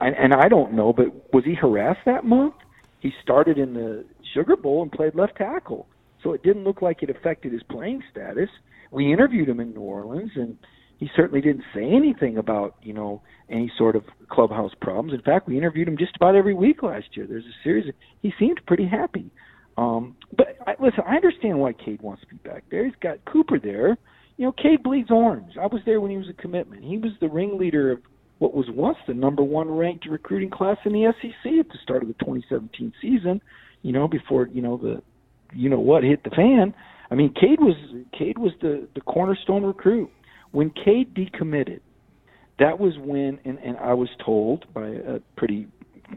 S3: and, and I don't know, but was he harassed that month? He started in the Sugar Bowl and played left tackle, so it didn't look like it affected his playing status we interviewed him in New Orleans, and he certainly didn't say anything about you know any sort of clubhouse problems. In fact, we interviewed him just about every week last year. There's a series. Of, he seemed pretty happy. Um, but I, listen, I understand why Cade wants to be back there. He's got Cooper there. You know, Cade bleeds orange. I was there when he was a commitment. He was the ringleader of what was once the number one ranked recruiting class in the SEC at the start of the 2017 season. You know, before you know the, you know what hit the fan. I mean, Cade was Cade was the the cornerstone recruit. When Cade decommitted, that was when, and, and I was told by a pretty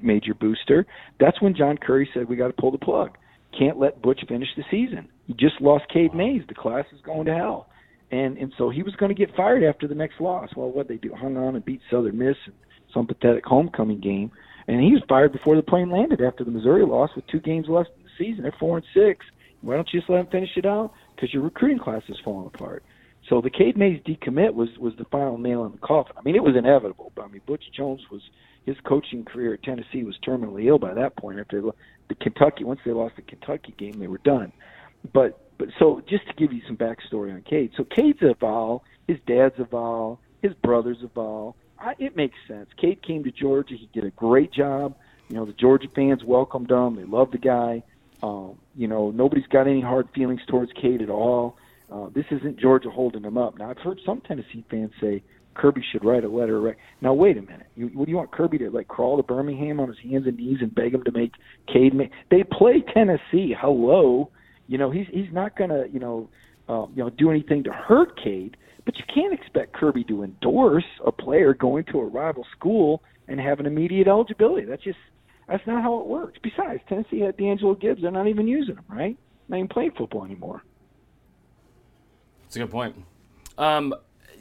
S3: major booster, that's when John Currie said we got to pull the plug. Can't let Butch finish the season. He just lost Cade Mays. The class is going to hell, and and so he was going to get fired after the next loss. Well, what they do, hung on and beat Southern Miss in some pathetic homecoming game, and he was fired before the plane landed after the Missouri loss with two games left in the season. They're four and six why don't you just let him finish it out? Because your recruiting class is falling apart. So the Cade Mays decommit was was the final nail in the coffin. I mean, it was inevitable. But I mean, Butch Jones was his coaching career at Tennessee was terminally ill by that point. After the Kentucky, once they lost the Kentucky game, they were done. But but so just to give you some backstory on Cade, so Cade's a Vol, his dad's a Vol, his brother's a Vol. I, it makes sense. Cade came to Georgia. He did a great job. You know, the Georgia fans welcomed him. They loved the guy. Um, you know, nobody's got any hard feelings towards Cade at all. Uh, this isn't Georgia holding him up. Now, I've heard some Tennessee fans say Kirby should write a letter. Now, wait a minute. You, what do you want Kirby to like crawl to Birmingham on his hands and knees and beg him to make Cade? Make, they play Tennessee. Hello, you know he's he's not gonna you know uh, you know do anything to hurt Cade. But you can't expect Kirby to endorse a player going to a rival school and have an immediate eligibility. That's just that's not how it works. Besides, Tennessee had D'Angelo Gibbs. They're not even using him, right? Not even playing football anymore.
S2: That's a good point. Um,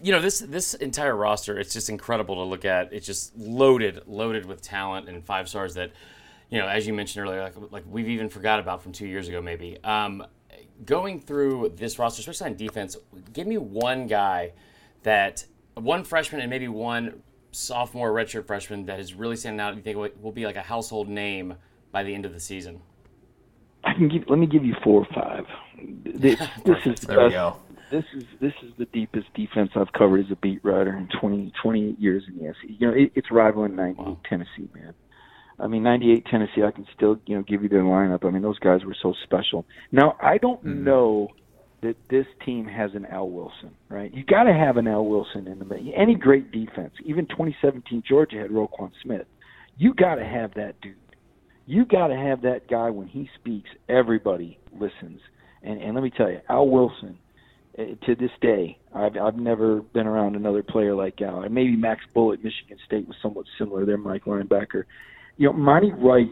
S2: you know this this entire roster. It's just incredible to look at. It's just loaded, loaded with talent and five stars that, you know, as you mentioned earlier, like, like we've even forgot about from two years ago, maybe. Um, going through this roster, especially on defense, give me one guy that one freshman and maybe one sophomore redshirt freshman that is really standing out? You think will be like a household name by the end of the season?
S3: I can give. Let me give you four or five. This, this is
S1: there we go.
S3: This is this is the deepest defense I've covered as a beat writer in 20, 28 years in the SEC. You know, it, it's rivaling 98 wow. Tennessee, man. I mean, 98 Tennessee, I can still, you know, give you their lineup. I mean, those guys were so special. Now, I don't mm. know that this team has an Al Wilson, right? You got to have an Al Wilson in the any great defense. Even 2017 Georgia had Roquan Smith. You got to have that dude. You got to have that guy when he speaks, everybody listens. And and let me tell you, Al Wilson, uh, to this day, I've I've never been around another player like Al. Maybe Max Bull at Michigan State was somewhat similar. There, Mike linebacker. You know, Monty Rice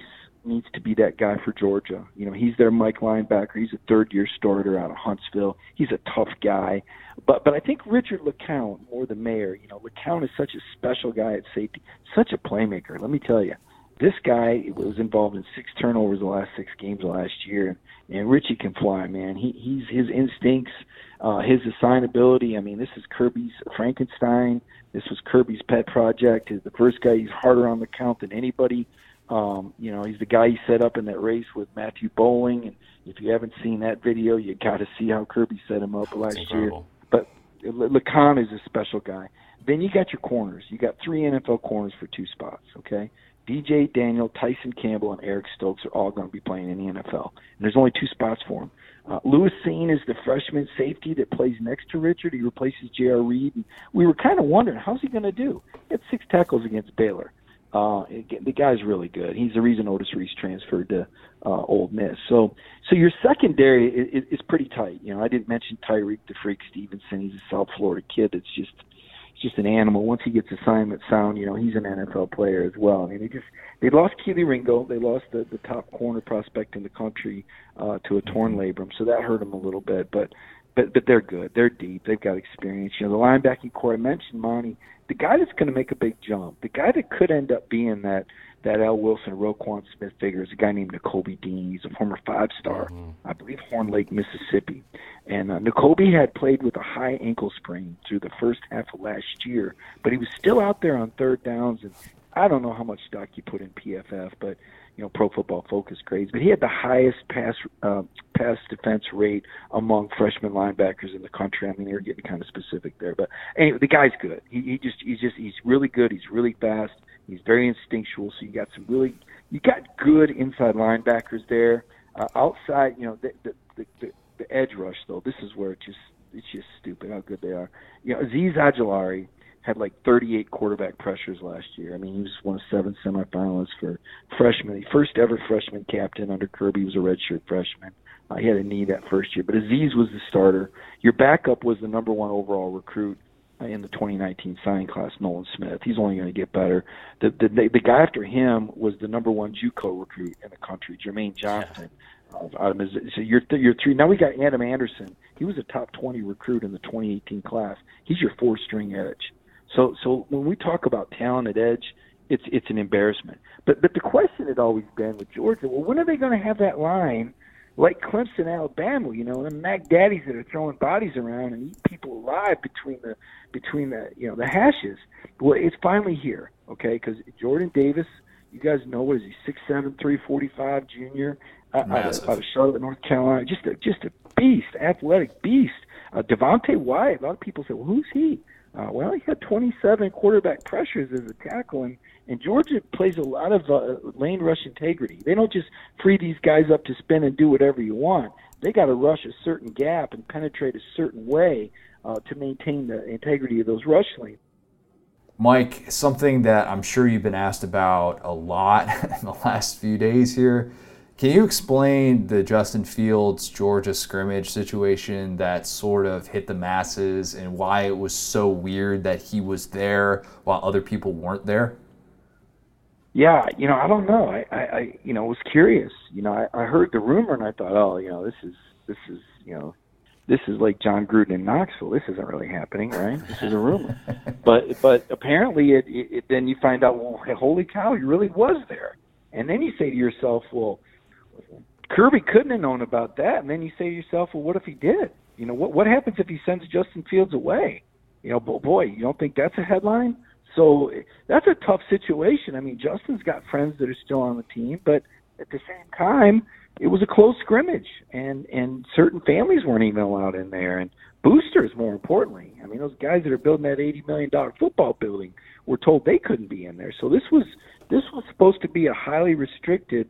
S3: needs to be that guy for Georgia. You know, he's their Mike linebacker. He's a third year starter out of Huntsville. He's a tough guy. But but I think Richard LeCounte more than Mayer, you know, LeCounte is such a special guy at safety, such a playmaker. Let me tell you. this guy was involved in six turnovers the last six games last year, and Richie can fly, man. He he's his instincts, uh, his assignability. I mean, this is Kirby's Frankenstein. This was Kirby's pet project. He's the first guy. He's harder on the count than anybody. Um, you know, he's the guy he set up in that race with Matthew Boling. And if you haven't seen that video, you got to see how Kirby set him up last year. But LeCounte is a special guy. Then you got your corners. You got three NFL corners for two spots. Okay, DJ Daniel, Tyson Campbell, and Eric Stokes are all going to be playing in the NFL. And there's only two spots for them. Uh, Lewis Cine is the freshman safety that plays next to Richard. He replaces J.R. Reed. And we were kind of wondering, how's he going to do? He had six tackles against Baylor. Uh, the guy's really good. He's the reason Otis Reese transferred to uh, Ole Miss. So, so your secondary is, is pretty tight. You know, I didn't mention Tyrique the Freak Stevenson. He's a South Florida kid that's just just an animal. Once he gets assignment sound, you know, he's an NFL player as well. I mean, they just they lost Kelee Ringo, they lost the the top corner prospect in the country uh, to a torn labrum, so that hurt them a little bit. But but but they're good. They're deep. They've got experience. You know, the linebacking corps I mentioned, Monty, the guy that's going to make a big jump, the guy that could end up being that that Al Wilson, Roquan Smith figure is a guy named Nakobe Dean. He's a former five star, mm-hmm. I believe, Horn Lake, Mississippi. And uh, Nakobe had played with a high ankle sprain through the first half of last year, but he was still out there on third downs. And I don't know how much stock you put in PFF, but you know, Pro Football Focus grades. But he had the highest pass uh, pass defense rate among freshman linebackers in the country. I mean, they were getting kind of specific there, but anyway, the guy's good. He, he just he's just he's really good. He's really fast. He's very instinctual. So you got some really you got good inside linebackers there. Uh, outside, you know, the the, the the the edge rush though. This is where it just it's just stupid how good they are. You know, Azeez Ojulari had like 38 quarterback pressures last year. I mean, he was one of seven semifinalists for freshman. First ever freshman captain under Kirby was a redshirt freshman. Uh, he had a knee that first year, but Azeez was the starter. Your backup was the number one overall recruit uh, in the 2019 signing class, Nolan Smith. He's only going to get better. The, the the guy after him was the number one JUCO recruit in the country, Jermaine Johnson. Out of his, so you're th- you're three. Now we got Adam Anderson. He was a top 20 recruit in the 2018 class. He's your four string edge. So so when we talk about talent at edge, it's it's an embarrassment. But but the question had always been with Georgia, well, when are they going to have that line like Clemson, Alabama? You know, the Mac Daddies that are throwing bodies around and eat people alive between the between the you know the hashes. Well, it's finally here, okay? Because Jordan Davis, you guys know what is he six seven three forty five junior uh, out, of, out of Charlotte, North Carolina, just a just a beast, athletic beast. Uh, Devonte Wyatt. A lot of people say, well, who's he? Uh, well, he had 27 quarterback pressures as a tackle, and, and Georgia plays a lot of uh, lane rush integrity. They don't just free these guys up to spin and do whatever you want. They got to rush a certain gap and penetrate a certain way uh, to maintain the integrity of those rush lanes.
S1: Mike, something that I'm sure you've been asked about a lot in the last few days here can you explain the Justin Fields Georgia scrimmage situation that sort of hit the masses and why it was so weird that he was there while other people weren't there?
S3: Yeah, you know, I don't know. I, I, I you know, was curious. You know, I, I heard the rumor and I thought, oh, you know, this is this is you know, this is like Jon Gruden in Knoxville. This isn't really happening, right? This is a rumor. but but apparently, it, it, it then you find out, well, holy cow, he really was there. And then you say to yourself, well Kirby couldn't have known about that. And then you say to yourself, well, what if he did? You know, what what happens if he sends Justin Fields away? You know, boy, you don't think that's a headline? So that's a tough situation. I mean, Justin's got friends that are still on the team, but at the same time, it was a close scrimmage, and and certain families weren't even allowed in there, and boosters more importantly. I mean, those guys that are building that eighty million dollar football building were told they couldn't be in there. So this was this was supposed to be a highly restricted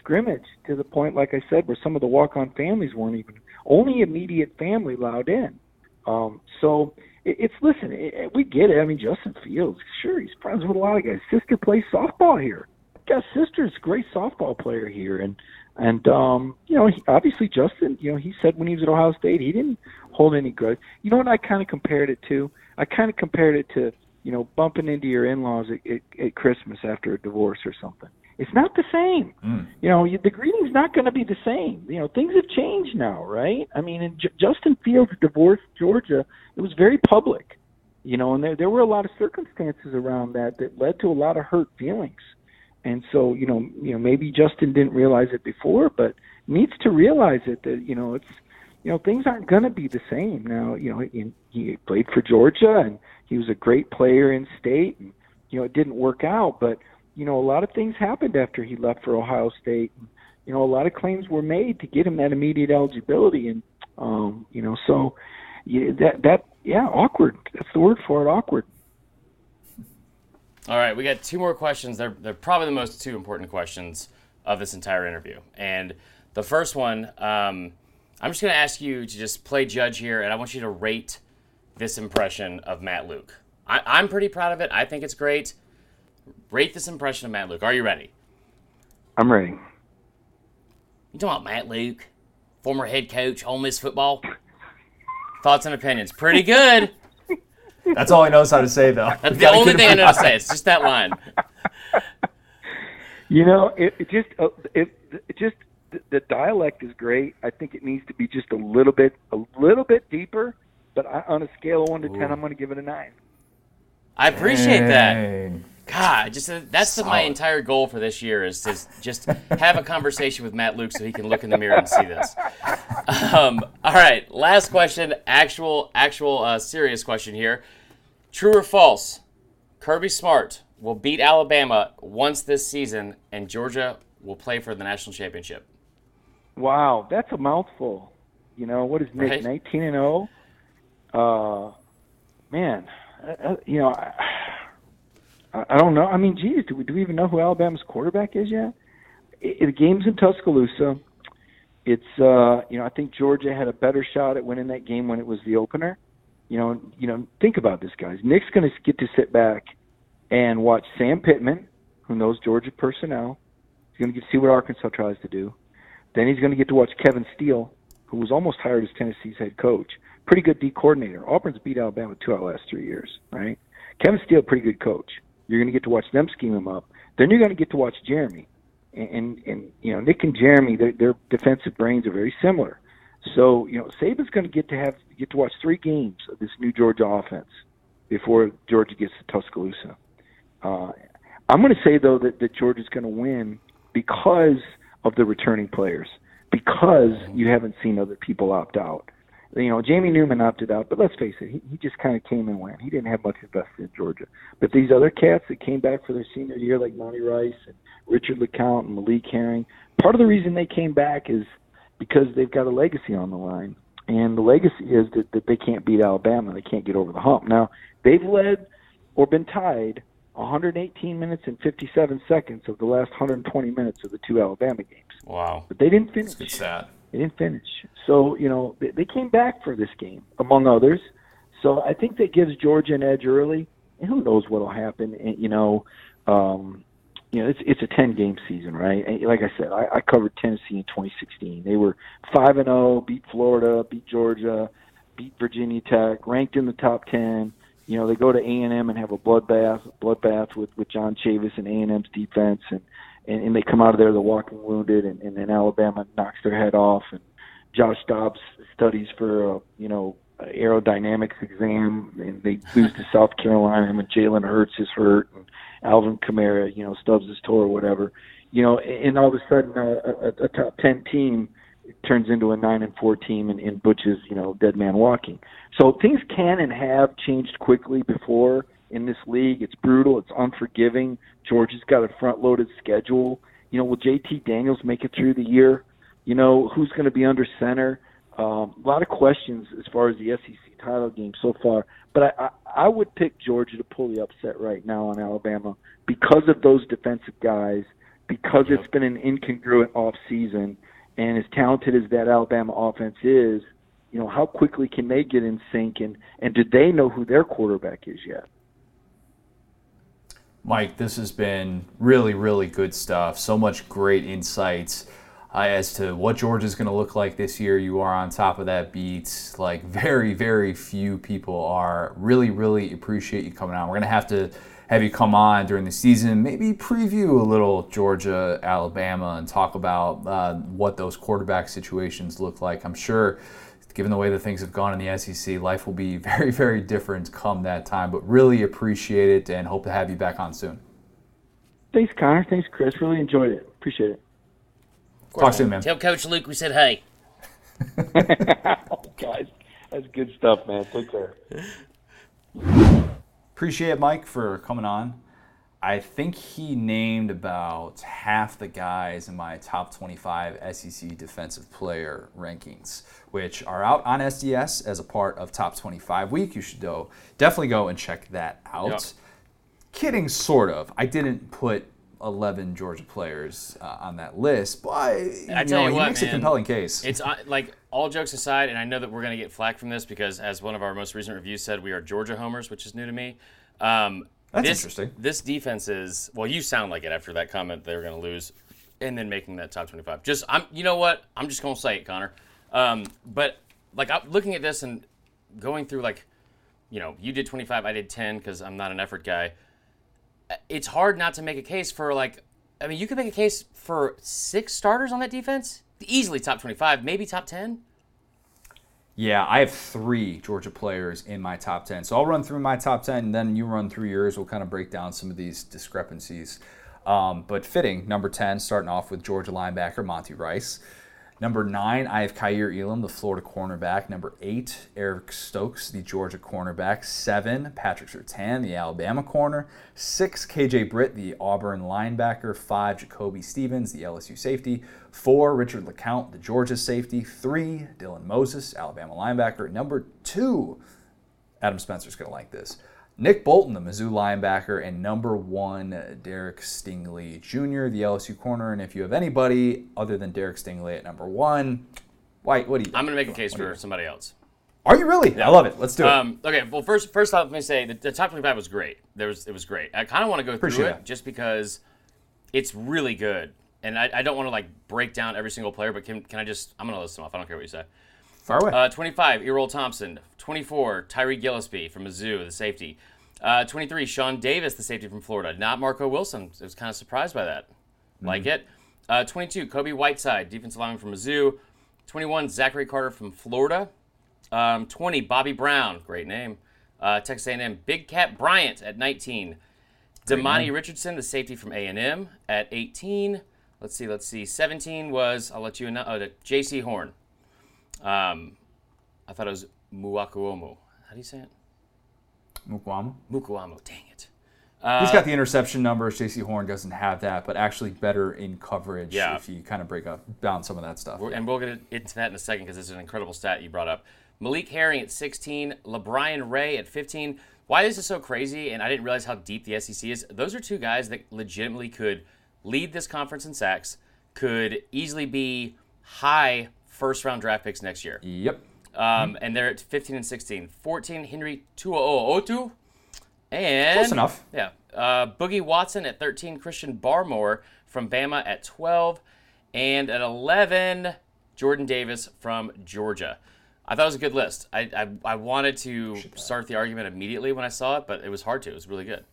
S3: scrimmage to the point, like I said, where some of the walk-on families weren't even only immediate family allowed in. Um, so it, it's listen, it, we get it. I mean, Justin Fields, sure, he's friends with a lot of guys. Sister plays softball here. Got sister's great softball player here, and and um, you know, he, obviously Justin, you know, he said when he was at Ohio State, he didn't hold any grudge. You know what I kind of compared it to? I kind of compared it to you know bumping into your in-laws at, at, at Christmas after a divorce or something it's not the same. Mm. You know, the greeting's not going to be the same. You know, things have changed now, right? I mean, in J- Justin Fields divorced Georgia, it was very public. You know, and there there were a lot of circumstances around that that led to a lot of hurt feelings. And so, you know, you know, maybe Justin didn't realize it before, but needs to realize it that you know it's you know things aren't going to be the same now. You know, he, he played for Georgia and he was a great player in state, and you know it didn't work out, but you know a lot of things happened after he left for Ohio State. You know, a lot of claims were made to get him that immediate eligibility, and um, you know, so yeah, that that yeah, awkward. That's the word for it, awkward.
S2: All right, we got two more questions. They're they're probably the most two important questions of this entire interview, and the first one, um, I'm just going to ask you to just play judge here, and I want you to rate this impression of Matt Luke. I, am pretty proud of it. I think it's great. Rate this impression of Matt Luke. Are you ready?
S3: I'm ready.
S2: You talking about Matt Luke, former head coach, Ole Miss football? Thoughts and opinions. Pretty good.
S1: That's all he knows how to say, though.
S2: That's the only thing I know to say. It's just that line.
S3: You know, it, it just uh, it, it just the, dialect is great. I think it needs to be just a little bit, a little bit deeper. But I, on a scale of one to Ooh. ten, I'm going to give it a nine.
S2: I appreciate Dang. that. God, just uh, that's the, my entire goal for this year is to just have a conversation with Matt Luke so he can look in the mirror and see this. Um, all right, last question, actual, actual, uh, serious question here. True or false? Kirby Smart will beat Alabama once this season, and Georgia will play for the national championship.
S3: Wow, that's a mouthful. You know what is Nick? Right. Nineteen and zero. Oh? Uh, man, uh, uh, you know, I, I don't know. I mean, geez, do we do we even know who Alabama's quarterback is yet? It, the game's in Tuscaloosa. It's uh, you know, I think Georgia had a better shot at winning that game when it was the opener. You know, you know, think about this, guys. Nick's going to get to sit back and watch Sam Pittman, who knows Georgia personnel. He's going to get to see what Arkansas tries to do. Then he's going to get to watch Kevin Steele, who was almost hired as Tennessee's head coach. Pretty good D coordinator. Auburn's beat Alabama two out last three years, right? Kevin Steele, pretty good coach. You're going to get to watch them scheme him up. Then you're going to get to watch Jeremy, and and, and you know Nick and Jeremy, their, their defensive brains are very similar. So you know Saban's going to get to have get to watch three games of this new Georgia offense before Georgia gets to Tuscaloosa. Uh, I'm going to say though that, that Georgia's going to win because of the returning players because you haven't seen other people opt out. You know, Jamie Newman opted out, but let's face it, he, he just kind of came and went. He didn't have much invested in Georgia. But these other cats that came back for their senior year, like Monty Rice and Richard LeCounte and Malik Herring, part of the reason they came back is because they've got a legacy on the line. And the legacy is that, that they can't beat Alabama. They can't get over the hump. Now, they've led or been tied 118 minutes and 57 seconds of the last 120 minutes of the two Alabama games.
S2: Wow.
S3: But they didn't finish.
S1: It's sad.
S3: They didn't finish. So, you know, they, they came back for this game, among others. So I think that gives Georgia an edge early. And who knows what will happen. And, you know, um, you know, it's it's a ten game season, right? And like I said, I, I covered Tennessee in 2016. They were five and zero, oh, beat Florida, beat Georgia, beat Virginia Tech, ranked in the top ten you know, they go to A and M and have a bloodbath, bloodbath with with John Chavis and A and M's defense, and, and and they come out of there the walking wounded, and, and then Alabama knocks their head off, and Josh Dobbs studies for a you know aerodynamics exam, and they lose to South Carolina, and Jalen Hurts is hurt, and Alvin Kamara, you know, stubs his toe or whatever, you know, and all of a sudden uh, a, a, a top ten team turns into a nine and four team, and, and Butch's you know dead man walking. So things can and have changed quickly before in this league. It's brutal. It's unforgiving. Georgia's got a front-loaded schedule. You know, will JT Daniels make it through the year? You know, who's going to be under center? Um, a lot of questions as far as the SEC title game so far. But I, I, I would pick Georgia to pull the upset right now on Alabama because of those defensive guys, because yep. it's been an incongruent off season, and as talented as that Alabama offense is – you know, how quickly can they get in sync and, and do they know who their quarterback is yet?
S1: Mike, this has been really, really good stuff. So much great insights uh, as to what Georgia's going to look like this year. You are on top of that beat. Like, very, very few people are. Really, really appreciate you coming on. We're going to have to have you come on during the season, maybe preview a little Georgia, Alabama, and talk about uh, what those quarterback situations look like. I'm sure given the way that things have gone in the SEC, life will be very, very different come that time. But really appreciate it and hope to have you back on soon.
S3: Thanks, Connor. Thanks, Chris. Really enjoyed it. Appreciate it.
S1: Talk soon, man.
S2: Tell Coach Luke we said hey.
S3: oh, guys, that's good stuff, man. Take care.
S1: Appreciate it, Mike, for coming on. I think he named about half the guys in my top 25 SEC defensive player rankings, which are out on SDS as a part of Top 25 Week. You should go, definitely go and check that out.
S2: Yep.
S1: Kidding, sort of. I didn't put 11 Georgia players uh, on that list, but
S2: I
S1: you
S2: tell
S1: know,
S2: you
S1: he
S2: what,
S1: makes
S2: man,
S1: a compelling case.
S2: It's uh, like all jokes aside, and I know that we're going to get flack from this because, as one of our most recent reviews said, we are Georgia homers, which is new to me. Um,
S1: That's
S2: this,
S1: interesting.
S2: This defense is well. You sound like it after that comment they were going to lose, and then making that top twenty-five. Just I'm. You know what? I'm just going to say it, Connor. Um, but like I'm looking at this and going through like, you know, you did twenty-five, I did ten because I'm not an effort guy. It's hard not to make a case for like. I mean, you could make a case for six starters on that defense, easily top twenty-five, maybe top ten.
S1: Yeah, I have three Georgia players in my top 10. So I'll run through my top 10, and then you run through yours. We'll kind of break down some of these discrepancies. Um, but fitting, number 10, starting off with Georgia linebacker Monty Rice. Number nine, I have Kaiir Elam, the Florida cornerback. Number eight, Eric Stokes, the Georgia cornerback. Seven, Patrick Surtain, the Alabama corner. Six, KJ Britt, the Auburn linebacker. Five, Jacoby Stevens, the LSU safety. Four, Richard LeCounte, the Georgia safety. Three, Dylan Moses, Alabama linebacker. Number two, Adam Spencer's going to like this. Nick Bolton, the Mizzou linebacker, and number one, Derek Stingley Jr., the LSU corner. And if you have anybody other than Derek Stingley at number one, White, what do you?
S2: I'm going to make a case for somebody else.
S1: Are you really? I love it. Let's do it.
S2: Um, okay, well, first, first off, let me say the, the top 25 was great. There was, it was great. I kind of want to go
S1: Appreciate
S2: through it
S1: that.
S2: just because it's really good, and I, I don't want to like break down every single player, but can, can I just? I'm going to list them off. I don't care what you say.
S1: Far away.
S2: Uh, 25, Erroll Thompson. 24, Tyree Gillespie from Mizzou, the safety. Uh, 23, Shawn Davis, the safety from Florida. Not Marco Wilson. I was kind of surprised by that. Like it. Uh, 22, Kobie Whiteside, defensive lineman from Mizzou. 21, Zachary Carter from Florida. Um, 20, Bobby Brown, great name. Uh, Texas A&M. Big Cat Bryant at 19. Demani Richardson, the safety from A&M at 18. Let's see, let's see. 17 was, I'll let you know, oh, Jaycee Horn. Um, I thought it was Muakuomu. How do you say it?
S1: Mukwamu.
S2: Mukuamu. Dang it.
S1: He's uh, got the interception numbers. Jaycee Horn doesn't have that, but actually better in coverage
S2: Yeah.
S1: if you kind of break up down some of that stuff.
S2: We're- And we'll get into that in a second because it's an incredible stat you brought up. Malik Herring at 16, LaBryan Ray at 15. Why is this is so crazy, and I didn't realize how deep the SEC is. Those are two guys that legitimately could lead this conference in sacks, could easily be high first round draft picks next year.
S1: Yep.
S2: Um, and they're at 15 and 16. 14, Henry To'oTo'o. And
S1: Close enough.
S2: Yeah. Uh, Boogie Watson at 13, Christian Barmore from Bama at 12, and at 11, Jordan Davis from Georgia. I thought it was a good list. I, I, I wanted to start the argument immediately when I saw it, but it was hard to. It was really good.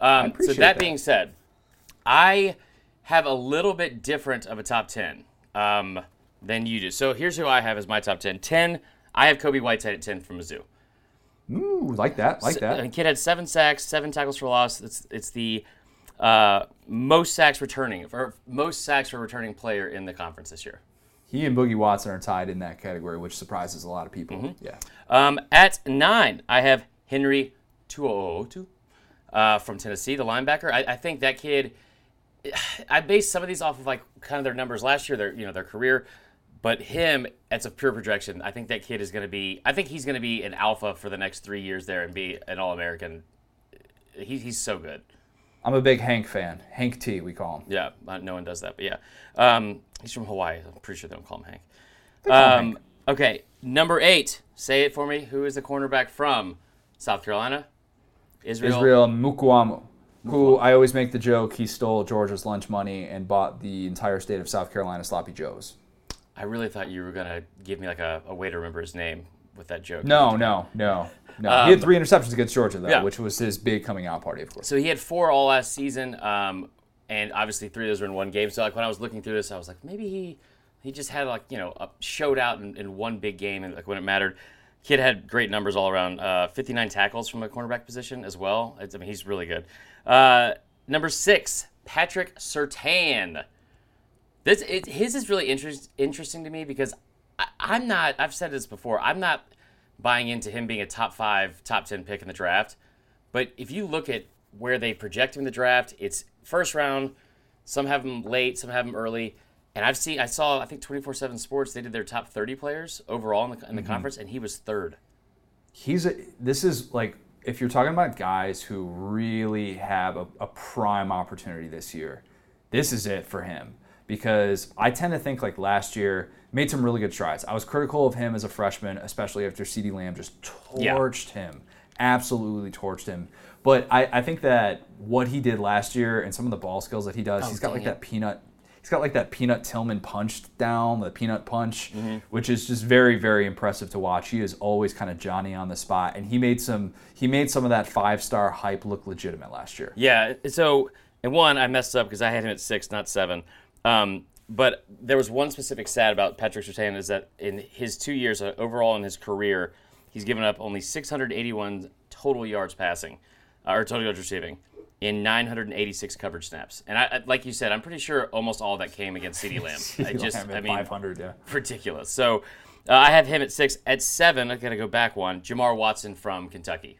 S2: Um, so that,
S1: that.
S2: being said, I have a little bit different of a top 10 um, than you do. So here's who I have as my top 10. 10, I have Kobie Whiteside at 10 from Mizzou.
S1: Ooh, like that. Like that.
S2: The kid had seven sacks, seven tackles for loss. It's it's the uh, most sacks returning or most sacks for returning player in the conference this year.
S1: He and Boogie Watson are tied in that category, which surprises a lot of people.
S2: Mm-hmm.
S1: Yeah.
S2: Um, at nine, I have Henry To'oTo'o uh, from Tennessee, the linebacker. I, I think that kid. I based some of these off of like kind of their numbers last year, their you know their career, but him, it's a pure projection. I think that kid is going to be. I think he's going to be an alpha for the next three years there and be an All American. He, he's so good.
S1: I'm a big Hank fan. Hank T, we call him.
S2: Yeah, uh, no one does that, but yeah, um, he's from Hawaii. I'm pretty sure they don't call him Hank.
S1: call
S2: Um, okay, number eight. Say it for me. Who is the cornerback from South Carolina? Israel.
S1: Israel Mukuamu, who I always make the joke he stole Georgia's lunch money and bought the entire state of South Carolina sloppy joes.
S2: I really thought you were gonna give me like a, a way to remember his name with that joke.
S1: No, no, no, no. he had three interceptions against Georgia though,
S2: Um, yeah.
S1: which was his big coming out party, of course.
S2: So he had four all last season, um, and obviously three of those were in one game. So like when I was looking through this, I was like, maybe he he just had like you know a showed out in, in one big game and like when it mattered. Kid had great numbers all around. Uh, 59 tackles from a cornerback position as well. It's, I mean, he's really good. Uh, number six, Patrick Surtain. This it, his is really interest, interesting to me because I, I'm not. I've said this before. I'm not buying into him being a top five, top ten pick in the draft. But if you look at where they project him in the draft, it's first round. Some have him late, some have him early. And I've seen, I saw, I think 24 7 Sports, they did their top 30 players overall in the, in the mm-hmm. conference, and he was third.
S1: he's a, this is like if you're talking about guys who really have a, a prime opportunity this year, this is it for him. Because I tend to think like last year made some really good strides. I was critical of him as a freshman, especially after CeeDee Lamb just
S2: Yeah.
S1: torched him, absolutely torched him. But I, I think that what he did last year and some of the ball skills that he does, he's got like
S2: it.
S1: that peanut. He's got like that peanut Tillman punch down, the peanut punch,
S2: Mm-hmm.
S1: which is just very, very impressive to watch. He is always kind of Johnny on the spot, and he made some he made some of that five star hype look legitimate last year.
S2: Yeah. So, and one, I messed up because I had him at six, not seven. Um, but there was one specific stat about Patrick Surtain is that in his two years uh, overall in his career, he's given up only 681 total yards passing, uh, or total yards receiving, in 986 coverage snaps. And I, I, like you said, I'm pretty sure almost all that came against CeeDee Lamb. I just, I mean,
S1: 500, yeah.
S2: ridiculous. So uh, I have him at six. At seven, I got to go back one. Jamar Watson from Kentucky.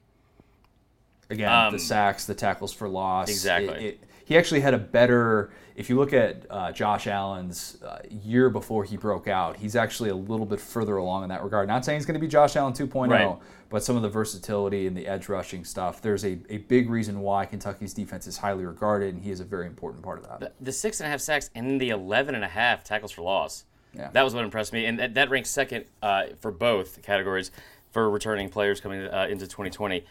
S1: Again,
S2: Um,
S1: the sacks, the tackles for loss.
S2: Exactly.
S1: It- it- he actually had a better. If you look at uh, Josh Allen's uh, year before he broke out, he's actually a little bit further along in that regard. Not saying he's going to be Josh Allen 2.0,
S2: Right.
S1: but some of the versatility and the edge rushing stuff. There's a, a big reason why Kentucky's defense is highly regarded, and he is a very important part of that.
S2: the six and a half sacks and the 11 and a half tackles for loss.
S1: Yeah.
S2: That was what impressed me. And that, that ranks second uh, for both categories for returning players coming uh, into 2020.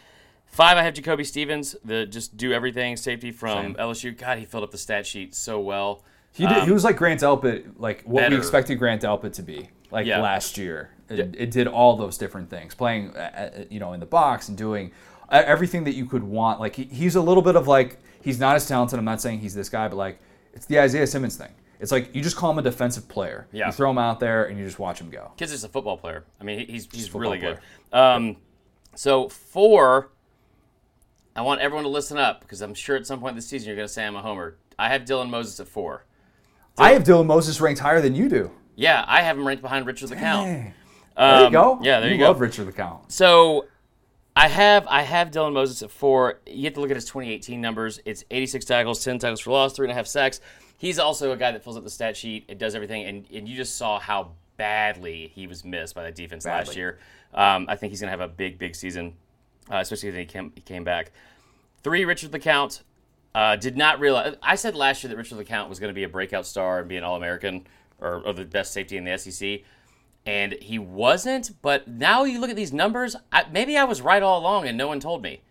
S2: Five, I have Jacoby Stevens, the just do everything safety from
S1: Same.
S2: LSU. God, he filled up the stat sheet so well.
S1: He did, he was like Grant Delpit, like what
S2: better.
S1: we expected Grant Delpit to be, like
S2: Yeah.
S1: last year. It, it did all those different things, playing, uh, uh, you know, in the box and doing uh, everything that you could want. Like he, he's a little bit of like he's not as talented. I'm not saying he's this guy, but like it's the Isaiah Simmons thing. It's like you just call him a defensive player.
S2: Yeah.
S1: You throw him out there and you just watch him go.
S2: Kid's just a football player. I mean, he- he's, he's
S1: football
S2: really good. Um, so, four, I want everyone to listen up because I'm sure at some point this season you're going to say I'm a homer. I have Dylan Moses at four.
S1: I have Dylan Moses ranked higher than you do.
S2: Yeah, I have him ranked behind Richard LeCounte.
S1: Hey. There you
S2: Um,
S1: go.
S2: Yeah, there you, go.
S1: love Richard LeCounte.
S2: So I have I have Dylan Moses at four. You have to look at his 2018 numbers. It's 86 tackles, 10 tackles for loss, three and a half sacks. He's also a guy that fills up the stat sheet. It does everything, and, and you just saw how badly he was missed by the defense last year. Um, I think he's going to have a big, big season, uh, especially when he came, he came back. Three, Richard LeCounte. Uh, did not realize. I said last year that Richard LeCounte was going to be a breakout star and be an All American or, or the best safety in the SEC and he wasn't. But now you look at these numbers. I, maybe I was right all along, and no one told me.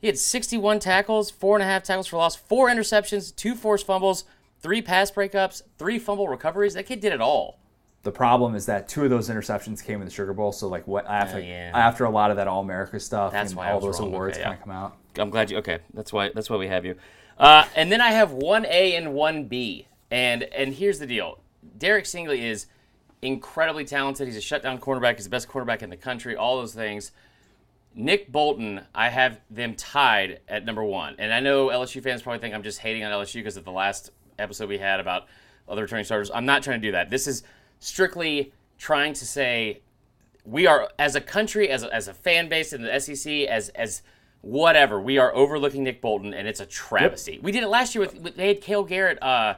S2: He had 61 tackles, four and a half tackles for loss, four interceptions, two forced fumbles, three pass breakups, three fumble recoveries. That kid did it all.
S1: The problem is that two of those interceptions came in the Sugar Bowl. So like what after
S2: Oh, yeah.
S1: after a lot of that All America stuff
S2: That's
S1: and
S2: why
S1: all those
S2: wrong.
S1: awards
S2: Okay,
S1: kind
S2: yeah.
S1: of come out.
S2: I'm glad you. Okay, that's why. That's why we have you. Uh, and then I have one A and one B. And and here's the deal. Derek Stingley is incredibly talented. He's a shutdown cornerback. He's the best quarterback in the country. All those things. Nick Bolton, I have them tied at number one. And I know LSU fans probably think I'm just hating on LSU because of the last episode we had about other returning starters. I'm not trying to do that. This is strictly trying to say we are as a country, as a, as a fan base in the SEC, as as whatever, we are overlooking Nick Bolton, and it's a travesty. We did it last year with, with they had Cale Garrett. Uh,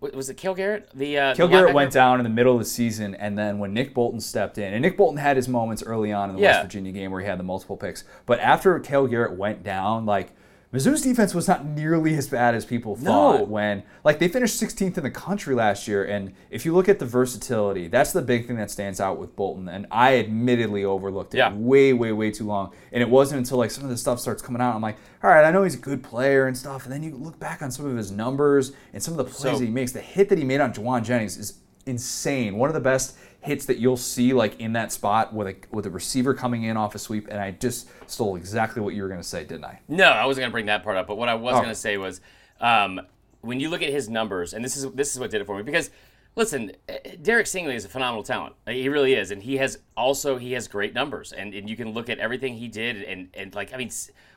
S2: was it Cale Garrett? The uh, Cale
S1: Garrett went down in the middle of the season, and then when Nick Bolton stepped in, and Nick Bolton had his moments early on in the
S2: Yeah.
S1: West Virginia game where he had the multiple picks, but after Cale Garrett went down, like Mizzou's defense was not nearly as bad as people thought.
S2: No.
S1: When like they finished 16th in the country last year, and if you look at the versatility, that's the big thing that stands out with Bolton. And I admittedly overlooked it
S2: Yeah.
S1: way, way, way too long. And it wasn't until like some of the stuff starts coming out, I'm like, all right, I know he's a good player and stuff. And then you look back on some of his numbers and some of the plays
S2: So-
S1: that he makes. The hit that he made on Jauan Jennings is insane. One of the best hits that you'll see like in that spot with a with a receiver coming in off a sweep. And I just stole exactly what you were gonna say, didn't I?
S2: No, I wasn't going to bring that part up. But what I was
S1: Oh.
S2: going to say was, um, when you look at his numbers, and this is this is what did it for me because. Listen, eh, Derek Stingley is a phenomenal talent. He really is, and he has also he has great numbers, and, and you can look at everything he did, and and like I mean,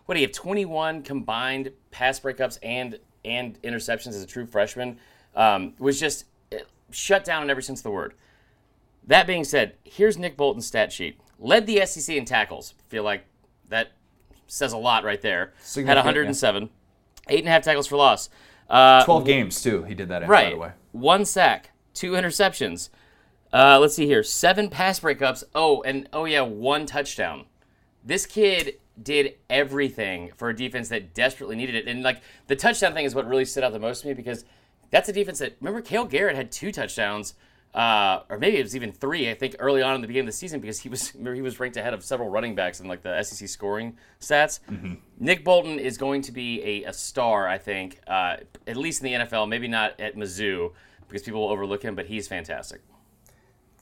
S2: what do you have? 21 combined pass breakups and and interceptions as a true freshman. Um, was just uh, shut down in every sense of the word. That being said, here's Nick Bolton's stat sheet. Led the SEC in tackles. Feel like that says a lot right there. Had
S1: Significant,
S2: 107. Eight and a half tackles for loss. Uh,
S1: 12 games, too. He did that in, by
S2: right.
S1: the way.
S2: One sack, two interceptions. Uh, let's see here. Seven pass breakups. Oh, and oh yeah, one touchdown. This kid did everything for a defense that desperately needed it. And like the touchdown thing is what really stood out the most to me because that's a defense that remember Cale Garrett had two touchdowns. Uh, or maybe it was even three. I think early on in the beginning of the season because he was he was ranked ahead of several running backs in like the SEC scoring stats. Nick Bolton is going to be a, a star, I think, uh, at least in the NFL. Maybe not at Mizzou because people will overlook him, but he's fantastic.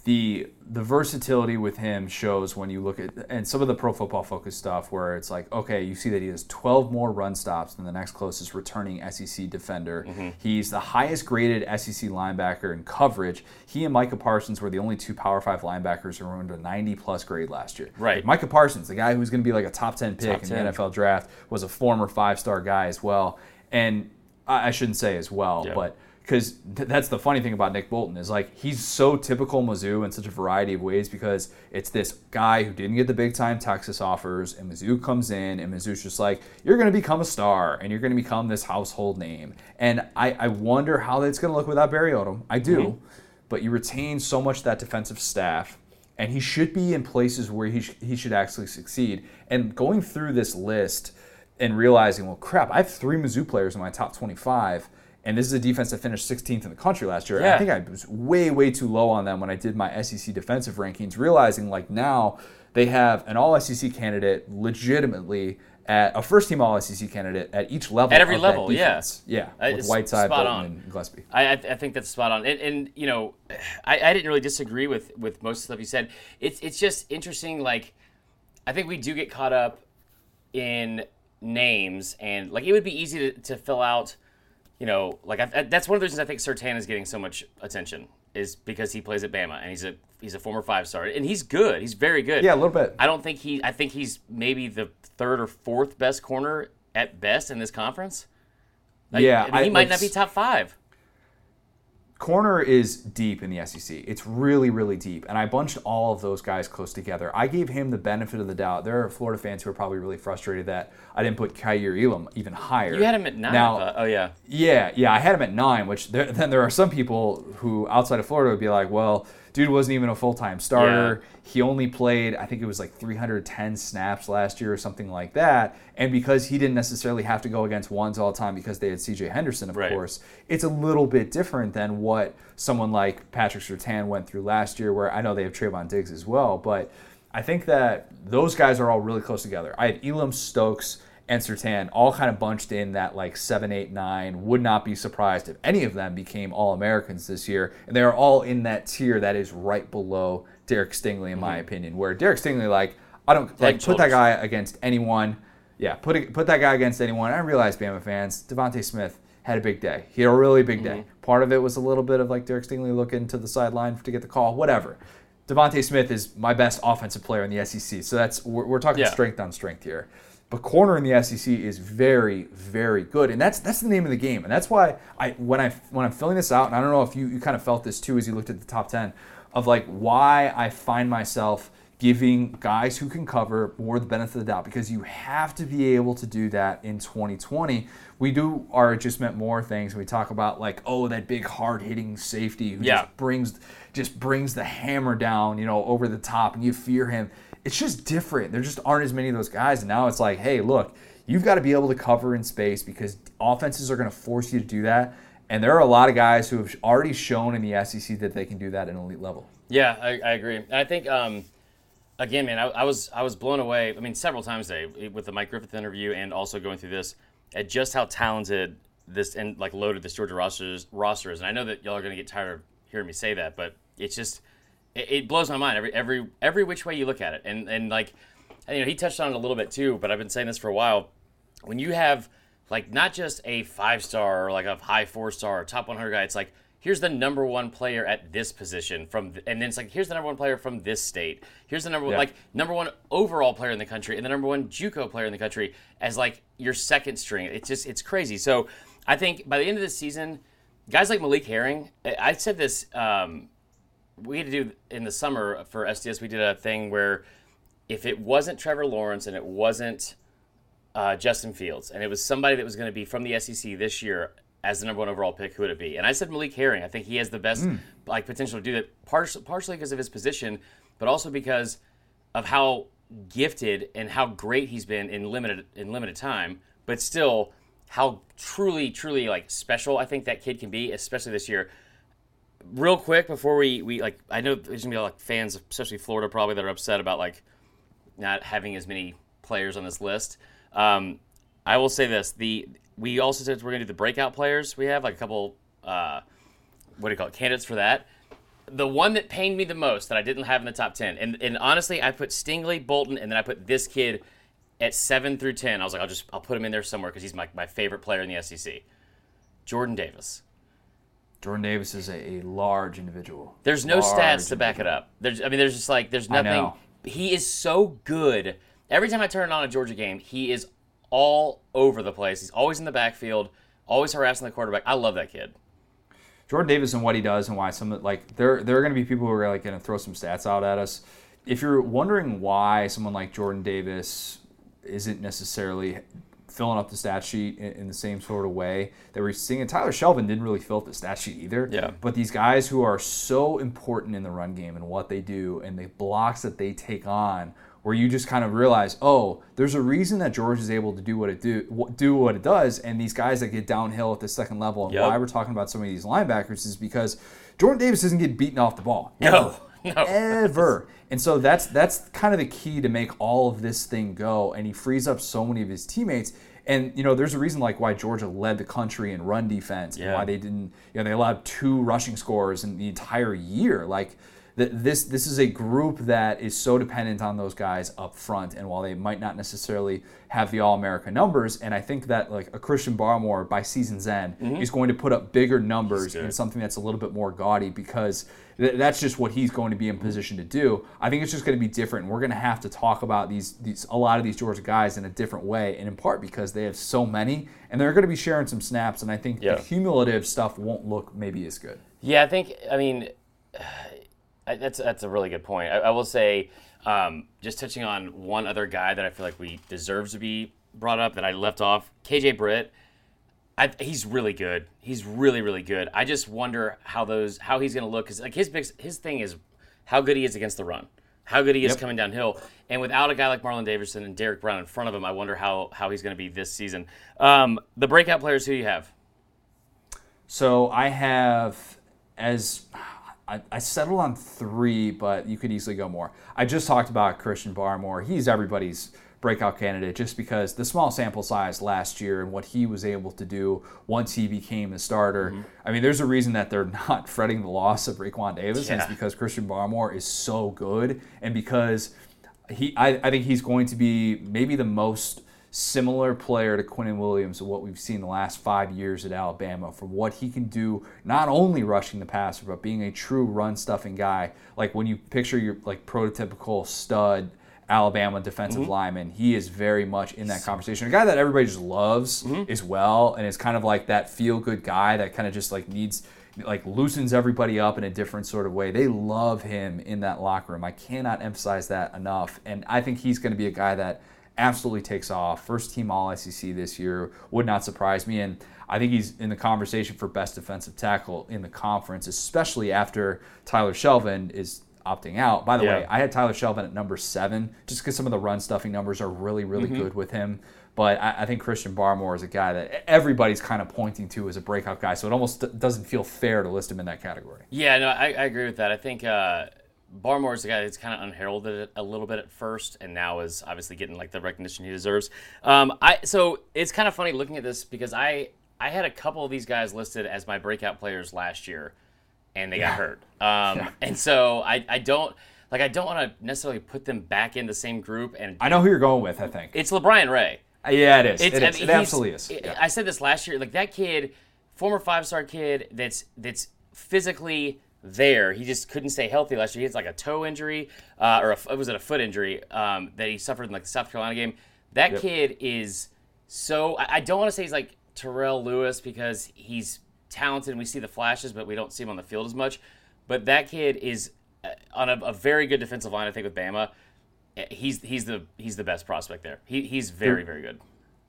S1: The the versatility with him shows when you look at and some of the pro football focus stuff where it's like okay you see that he has 12 more run stops than the next closest returning SEC defender
S2: Mm-hmm.
S1: he's the highest graded SEC linebacker in coverage he and Micah Parsons were the only two power 5 linebackers who earned a 90 plus grade last year
S2: Right.
S1: Micah Parsons the guy who's going to be like a top 10 pick
S2: Top
S1: in
S2: 10.
S1: the NFL draft was a former 5 star guy as well and I, I shouldn't say as well
S2: Yeah.
S1: but because th- that's the funny thing about Nick Bolton is like he's so typical Mizzou in such a variety of ways because it's this guy who didn't get the big time Texas offers and Mizzou comes in and Mizzou's just like you're going to become a star and you're going to become this household name. And I, I wonder how that's going to look without Barry Odom. I do. Mm-hmm. But you retain so much of that defensive staff and he should be in places where he, sh- he should actually succeed. And going through this list and realizing, well, crap, I have three Mizzou players in my top 25, and this is a defense that finished 16th in the country last year.
S2: Yeah.
S1: I think I was way, way too low on them when I did my SEC defensive rankings, realizing like now they have an all SEC candidate legitimately at a first team all SEC candidate at each level.
S2: At every level, yeah.
S1: Yeah.
S2: Uh,
S1: With Whiteside,
S2: spot
S1: Bolton,
S2: on.
S1: and Gillespie.
S2: I, I, I think that's spot on. And, and you know, I, I didn't really disagree with, with most of the stuff you said. It's, it's just interesting. Like, I think we do get caught up in names, and like it would be easy to, to fill out. You know, like I, that's one of the reasons I think Surtain is getting so much attention is because he plays at Bama and he's a he's a former five star and he's good. He's very good.
S1: Yeah, a little bit.
S2: I don't think he. I think he's maybe the third or fourth best corner at best in this conference. Like,
S1: Yeah,
S2: I mean, he
S1: I-
S2: might
S1: like,
S2: not be top five.
S1: Corner is deep in the SEC. It's really, really deep. And I bunched all of those guys close together. I gave him the benefit of the doubt. There are Florida fans who are probably really frustrated that I didn't put Kaiir Elam even higher.
S2: You had him at nine.
S1: Now,
S2: oh yeah.
S1: yeah, yeah, I had him at nine, which there, then there are some people who outside of Florida would be like, well, dude wasn't even a full time starter. He only played, I think it was like 310 snaps last year or something like that. And because he didn't necessarily have to go against ones all the time because they had CJ Henderson, of
S2: Right.
S1: course, it's a little bit different than what someone like Patrick Surtain went through last year, where I know they have Trevon Diggs as well. But I think that those guys are all really close together. I had Elam Stokes and Surtain all kind of bunched in that like seven, eight, nine. Would not be surprised if any of them became All Americans this year. And they are all in that tier that is right below Derek Stingley, in my mm-hmm. opinion. Where Derek Stingley, like, I don't like put that guy against anyone. Yeah, put it, put that guy against anyone. I realize Bama fans, DeVonta Smith had a big day. He had a really big day. Mm-hmm. Part of it was a little bit of like Derek Stingley looking to the sideline to get the call, whatever. DeVonta Smith is my best offensive player in the SEC, so that's we're, we're talking
S2: Yeah.
S1: strength on strength here. But corner in the SEC is very, very good, and that's that's the name of the game, and that's why I when I when I'm filling this out, and I don't know if you, you kind of felt this too as you looked at the top ten, of like why I find myself giving guys who can cover more the benefit of the doubt because you have to be able to do that in 2020. We do our just meant more things. And we talk about like oh that big hard hitting safety who
S2: Yeah.
S1: just brings just brings the hammer down, you know, over the top, and you fear him. It's just different. There just aren't as many of those guys, and now it's like, hey, look, you've got to be able to cover in space because offenses are going to force you to do that. And there are a lot of guys who have already shown in the SEC that they can do that at an elite level.
S2: Yeah, I, I agree. I think, um, again, man, I, I was I was blown away. I mean, several times today with the Mike Griffith interview and also going through this at just how talented this and like loaded this Georgia rosters roster is. And I know that y'all are going to get tired of hearing me say that, but it's just it, it blows my mind every every every which way you look at it. And and like, and, you know, he touched on it a little bit too. But I've been saying this for a while. When you have like not just a five star or like a high four star or top 100 guy, it's like here's the number one player at this position from, th- and then it's like here's the number one player from this state. Here's the number one
S1: Yeah.
S2: like number one overall player in the country and the number one JUCO player in the country as like your second string. It's just it's crazy. So I think by the end of the season, guys like Malik Herring, I I said this. Um, we had to do in the summer for SDS. We did a thing where if it wasn't Trevor Lawrence and it wasn't uh, Justin Fields, and it was somebody that was going to be from the SEC this year as the number one overall pick, who would it be? And I said Malik Herring. I think he has the best like potential to do that, partially, partially because of his position, but also because of how gifted and how great he's been in limited in limited time. But still, how truly, truly like special I think that kid can be, especially this year real quick before we, we like I know there's gonna be like fans, especially Florida, probably that are upset about like not having as many players on this list. Um, I will say this: the we also said we're gonna do the breakout players. We have like a couple, uh, what do you call it, candidates for that. The one that pained me the most that I didn't have in the top ten, and and honestly, I put Stingley, Bolton, and then I put this kid at seven through ten. I was like, I'll just I'll put him in there somewhere because he's my, my favorite player in the SEC. Jordan Davis.
S1: Jordan Davis is a, a large individual.
S2: There's no
S1: Large
S2: stats to back it up. There's, I mean, there's just like, there's nothing. He is so good. Every time I turn on a Georgia game, he is all over the place. He's always in the backfield, always harassing the quarterback. I love that kid.
S1: Jordan Davis and what he does and why some like there there are going to be people who are like going to throw some stats out at us. If you're wondering why someone like Jordan Davis isn't necessarily filling up the stat sheet in, in the same sort of way that we're seeing, and Tyler Shelvin didn't really fill up the stat sheet either.
S2: Yeah.
S1: But these guys who are so important in the run game and what they do and the blocks that they take on, where you just kind of realize, oh, there's a reason that George is able to do what it do do what it does, and these guys that get downhill at the second level, and
S2: Yep.
S1: why we're talking about some of these linebackers is because Jordan Davis doesn't get beaten off the ball.
S2: No, no.
S1: Ever. And so that's that's kind of the key to make all of this thing go. And he frees up so many of his teammates. And you know, there's a reason like why Georgia led the country in run defense and why they didn't. You know, they allowed two rushing scores in the entire year. Like this this is a group that is so dependent on those guys up front. And while they might not necessarily have the All America numbers, and I think that like a Christian Barmore by season's end mm-hmm. is going to put up bigger numbers in something that's a little bit more gaudy because th- that's just what he's going to be in mm-hmm. position to do. I think it's just going to be different. And we're going to have to talk about these these a lot of these Georgia guys in a different way, and in part because they have so many, and they're going to be sharing some snaps. And I think
S2: Yeah.
S1: the cumulative stuff won't look maybe as good.
S2: Yeah, I think. I mean, that's that's a really good point. I, I will say, um, just touching on one other guy that I feel like we deserves to be brought up that I left off, KJ Britt. I, he's really good. He's really really good. I just wonder how those how he's going to look because like his big his thing is how good he is against the run, how good he is
S1: Yep.
S2: coming downhill, and without a guy like Marlon Davidson and Derrick Brown in front of him, I wonder how how he's going to be this season. Um, the breakout players, who do you have?
S1: So I have as I, I settled on three, but you could easily go more. I just talked about Christian Barmore. He's everybody's breakout candidate just because the small sample size last year and what he was able to do once he became a starter. Mm-hmm. I mean, there's a reason that they're not fretting the loss of Raekwon Davis, and it's
S2: Yeah.
S1: because Christian Barmore is so good and because he I, I think he's going to be maybe the most similar player to Quinnen Williams of what we've seen the last five years at Alabama from what he can do not only rushing the passer but being a true run stuffing guy like when you picture your like prototypical stud Alabama defensive mm-hmm. lineman he is very much in that conversation a guy that everybody just loves mm-hmm. as well and is kind of like that feel good guy that kind of just like needs like loosens everybody up in a different sort of way. They love him in that locker room. I cannot emphasize that enough. And I think he's going to be a guy that absolutely takes off. First team All SEC this year would not surprise me. And I think he's in the conversation for best defensive tackle in the conference, especially after Tyler Shelvin is opting out. By the
S2: Yeah.
S1: way, I had Tyler Shelvin at number seven just because some of the run stuffing numbers are really, really good with him. But I, I think Christian Barmore is a guy that everybody's kind of pointing to as a breakout guy. So it almost doesn't feel fair to list him in that category.
S2: Yeah, no, I, I agree with that. I think uh, Barmore is the guy that's kind of unheralded a little bit at first, and now is obviously getting like the recognition he deserves. Um, I so it's kind of funny looking at this because I I had a couple of these guys listed as my breakout players last year, and they got hurt. Um, And so I I don't like I don't want to necessarily put them back in the same group. And
S1: I know who you're going with, I think.
S2: it's LaBryan Ray.
S1: yeah, it is.
S2: It's,
S1: it
S2: I mean,
S1: it absolutely is. Yeah.
S2: I said this last year. Like that kid, former five star kid, that's that's physically there. He just couldn't stay healthy last year. He had like a toe injury, uh, or a, was it a foot injury um, that he suffered in like the South Carolina game. That
S1: Yep.
S2: kid is so. I, I don't want to say he's like Terrell Lewis because he's talented and we see the flashes, but we don't see him on the field as much. But that kid is uh, on a, a very good defensive line. I think with Bama, Uh, he's he's the he's the best prospect there. He, he's very very good.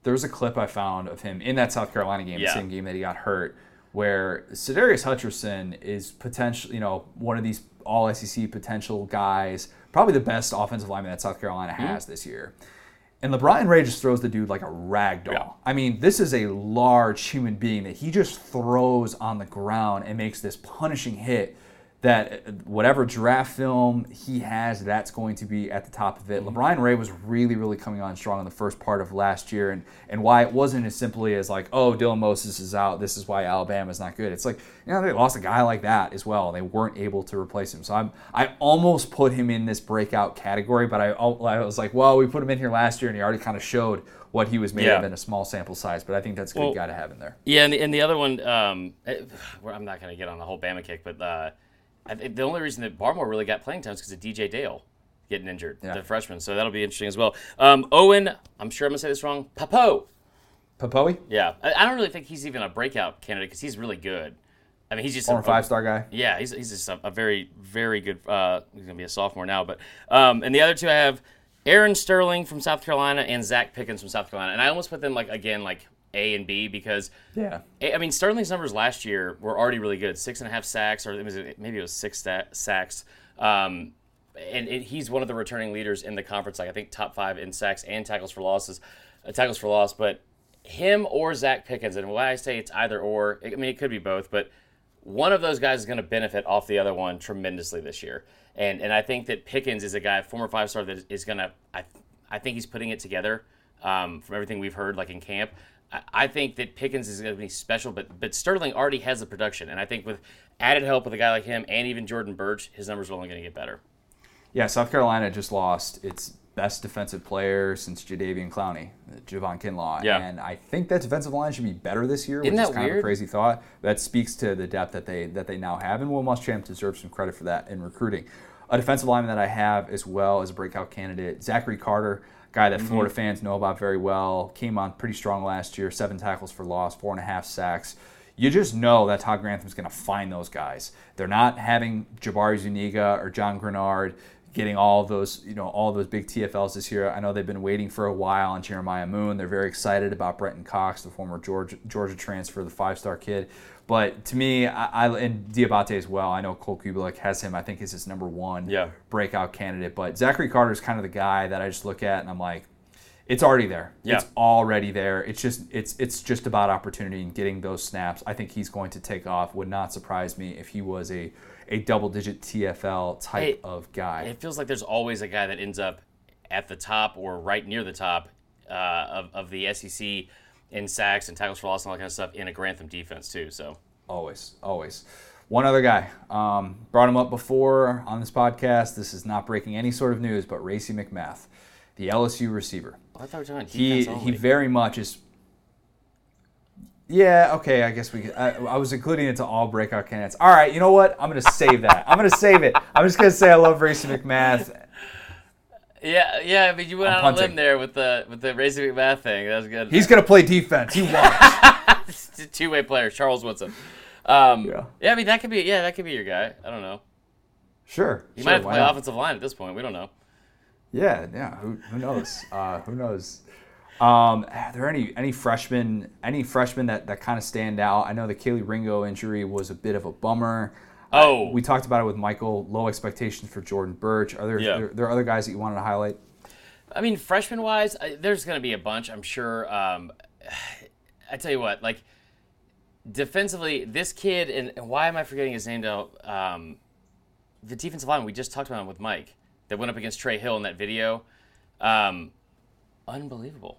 S1: there was a clip I found of him in that South Carolina game,
S2: Yeah.
S1: the same game that he got hurt, where Sadarius Hutcherson is potential, you know, one of these All SEC potential guys, probably the best offensive lineman that South Carolina
S2: Mm-hmm.
S1: has this year. And LaBryan Ray just throws the dude like a rag doll.
S2: Yeah.
S1: I mean, this is a large human being that he just throws on the ground and makes this punishing hit that uh, whatever draft film he has, that's going to be at the top of it. LaBryan Ray was really, really coming on strong in the first part of last year, and, and why it wasn't as simply as like, oh, Dylan Moses is out, this is why Alabama's not good. It's like, you know, they lost a guy like that as well, and they weren't able to replace him. So I'm, I almost put him in this breakout category, but I, I was like, well, we put him in here last year, and he already kind of showed what he was made
S2: Yeah.
S1: of in a small sample size. But I think that's a good
S2: Well-
S1: guy to have in there.
S2: Yeah, and the, and the other one, um, eh, I'm not going to get on the whole Bama kick, but uh, I think the only reason that Barmore really got playing time is because of DJ Dale getting injured,
S1: Yeah.
S2: the freshman. So that'll be interesting as well. Um, Owen, I'm sure I'm going to say this wrong. Papo.
S1: Papoe,
S2: Yeah, I, I don't really think he's even a breakout candidate because he's really good. I mean, he's just
S1: former
S2: a,
S1: five star guy.
S2: Yeah, he's, he's just a, a very, very good. Uh, he's going to be a sophomore now. But um, and the other two I have Aaron Sterling from South Carolina and Zacch Pickens from South Carolina. And I almost put them like again like A and B because
S1: Yeah.
S2: I mean Sterling's numbers last year were already really good. Six and a half sacks, or it maybe it was six sacks. Um, and it, he's one of the returning leaders in the conference. Like I think top five in sacks and tackles for losses, uh, tackles for loss. But him or Zacch Pickens, and why I say it's either or. I mean, it could be both, but one of those guys is going to benefit off the other one tremendously this year. And and I think that Pickens is a guy, former five star, that is going to. I I think he's putting it together um, from everything we've heard, like in camp. I, think that Pickens is going to be special, but but Sterling already has the production, and I think with added help with a guy like him and even Jordan Burch, his numbers are only going to get better.
S1: Yeah, South Carolina just lost its best defensive player since Jadeveon Clowney, uh, Javon Kinlaw.
S2: Yeah.
S1: And I think that defensive line should be better this year,
S2: Isn't
S1: which is kind of a
S2: weird?
S1: crazy thought. That speaks to the depth that they that they now have, and Will Muschamp deserves some credit for that in recruiting. A defensive lineman that I have as well as a breakout candidate, Zachary Carter, guy that mm-hmm. Florida fans know about very well, came on pretty strong last year, seven tackles for loss, four and a half sacks you just know that Todd Grantham's going to find those guys. They're not having Jabari Zuniga or Jon Greenard getting all those, you know, all those big TFLs this year. I know they've been waiting for a while on Jeremiah Moon. They're very excited about Brenton Cox, the former Georgia, Georgia transfer, the five-star kid. But to me, I, I and Diabate as well. I know Cole Cubelic has him. I think is his number one
S2: Yeah.
S1: breakout candidate. But Zachary Carter is kind of the guy that I just look at and I'm like, it's already there.
S2: Yeah.
S1: It's already there. It's just it's it's just about opportunity and getting those snaps. I think he's going to take off. Would not surprise me if he was a a double digit TFL type
S2: Hey,
S1: of guy.
S2: It feels like there's always a guy that ends up at the top or right near the top uh, of, of the SEC in sacks and tackles for loss and all that kind of stuff in a Grantham defense too. So
S1: Always, always. One other guy um, brought him up before on this podcast. This is not breaking any sort of news, but Racey McMath, the LSU receiver.
S2: I thought we were talking
S1: He
S2: defense
S1: he
S2: only.
S1: very much is. Yeah, okay. I guess we. Could, I, I was including it to all breakout candidates. All right, you know what? I'm gonna save that. I'm gonna save it. I'm just gonna say I love Racey McMath.
S2: Yeah, yeah. But you went
S1: I'm
S2: out on a limb there with the with the Razor math thing. That was good.
S1: He's gonna play defense. You watch.
S2: two way player, Charles Woodson. Um,
S1: Yeah.
S2: yeah. I mean that could be yeah that could be your guy. I don't know.
S1: Sure.
S2: He
S1: sure,
S2: might have to play
S1: not?
S2: offensive line at this point. We don't know.
S1: Yeah, yeah. Who, who knows? Uh, who knows? Um, are there any any freshmen any freshmen that, that kind of stand out? I know the Kelee Ringo injury was a bit of a bummer.
S2: Oh,
S1: We talked about it with Michael. Low expectations for Jordan Burch. Are there
S2: Yeah.
S1: there, there are other guys that you wanted to highlight?
S2: I mean, freshman wise, there's going to be a bunch, I'm sure. Um, I tell you what, like defensively, this kid, and, and why am I forgetting his name now? Um, the defensive line we just talked about with Mike that went up against Trey Hill in that video. Um, unbelievable.